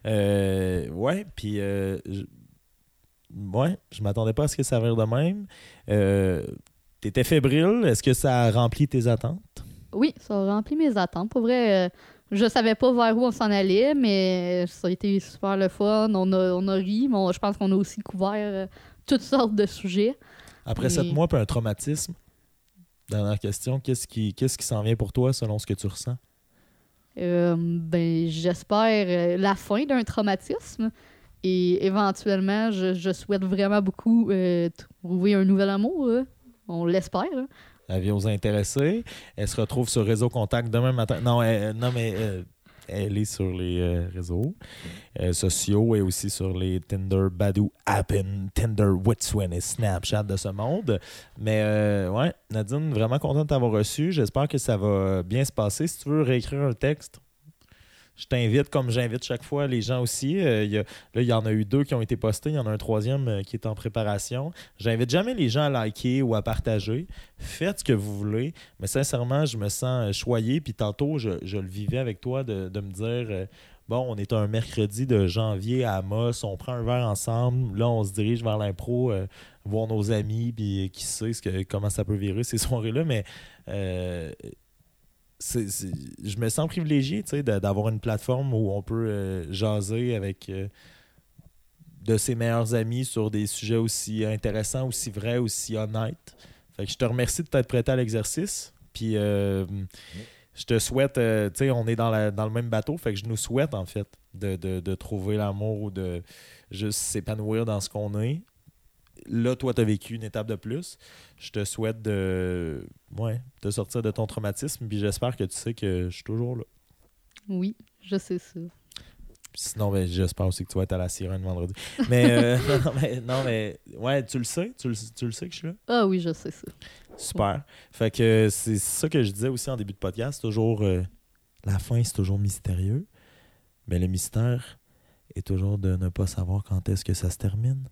euh, ouais, puis euh, je, ouais, je m'attendais pas à ce que ça vire de même. Euh, T'étais fébrile, est-ce que ça a rempli tes attentes? Oui, ça a rempli mes attentes. Pour vrai, euh, je savais pas vers où on s'en allait, mais ça a été super le fun. On a, on a ri, mais on- je pense qu'on a aussi couvert euh, toutes sortes de sujets. Après sept mois, puis un traumatisme. Dernière question, qu'est-ce qui, qu'est-ce qui s'en vient pour toi selon ce que tu ressens? Euh, ben, j'espère euh, la fin d'un traumatisme. Et éventuellement, je, je souhaite vraiment beaucoup euh, trouver un nouvel amour. là. On l'espère. là. Avis aux intéressés. Elle se retrouve sur Réseau Contact demain matin. Non, non mais euh, elle est sur les euh, réseaux euh, sociaux et aussi sur les Tinder, Badoo, Appen, Tinder, Witswin et Snapchat de ce monde. Mais euh, ouais, Nadine, vraiment content de t'avoir reçu. J'espère que ça va bien se passer. Si tu veux réécrire un texte, je t'invite, comme j'invite chaque fois les gens aussi. Euh, là, il y en a eu deux qui ont été postés. Il y en a un troisième euh, qui est en préparation. J'invite jamais les gens à liker ou à partager. Faites ce que vous voulez. Mais sincèrement, je me sens euh, choyé. Puis tantôt, je, le vivais avec toi de, me dire bon, on est un mercredi de janvier à Amos, on prend un verre ensemble. Là, on se dirige vers l'impro, voir nos amis, puis qui sait ce que, comment ça peut virer ces soirées-là. Mais je me sens privilégié d'avoir une plateforme où on peut euh, jaser avec. euh, de ses meilleurs amis sur des sujets aussi intéressants, aussi vrais, aussi honnêtes. Fait que je te remercie de t'être prêté à l'exercice. Puis euh, je te souhaite, on est dans, dans le même bateau, fait que je nous souhaite en fait de, de- de trouver l'amour ou de juste s'épanouir dans ce qu'on est. Là, toi, tu as vécu une étape de plus. Je te souhaite de, ouais, de sortir de ton traumatisme. Puis j'espère que tu sais que je suis toujours là. Oui, je sais ça. Puis Sinon, ben, j'espère aussi que tu vas être à la sirène vendredi. Mais, euh, non, mais, non, mais, ouais, tu le sais, tu le, tu le sais que je suis là? Ah oui, je sais ça. Super. Fait que c'est ça que je disais aussi en début de podcast. Toujours, euh, la fin, c'est toujours mystérieux. Mais le mystère est toujours de ne pas savoir quand est-ce que ça se termine.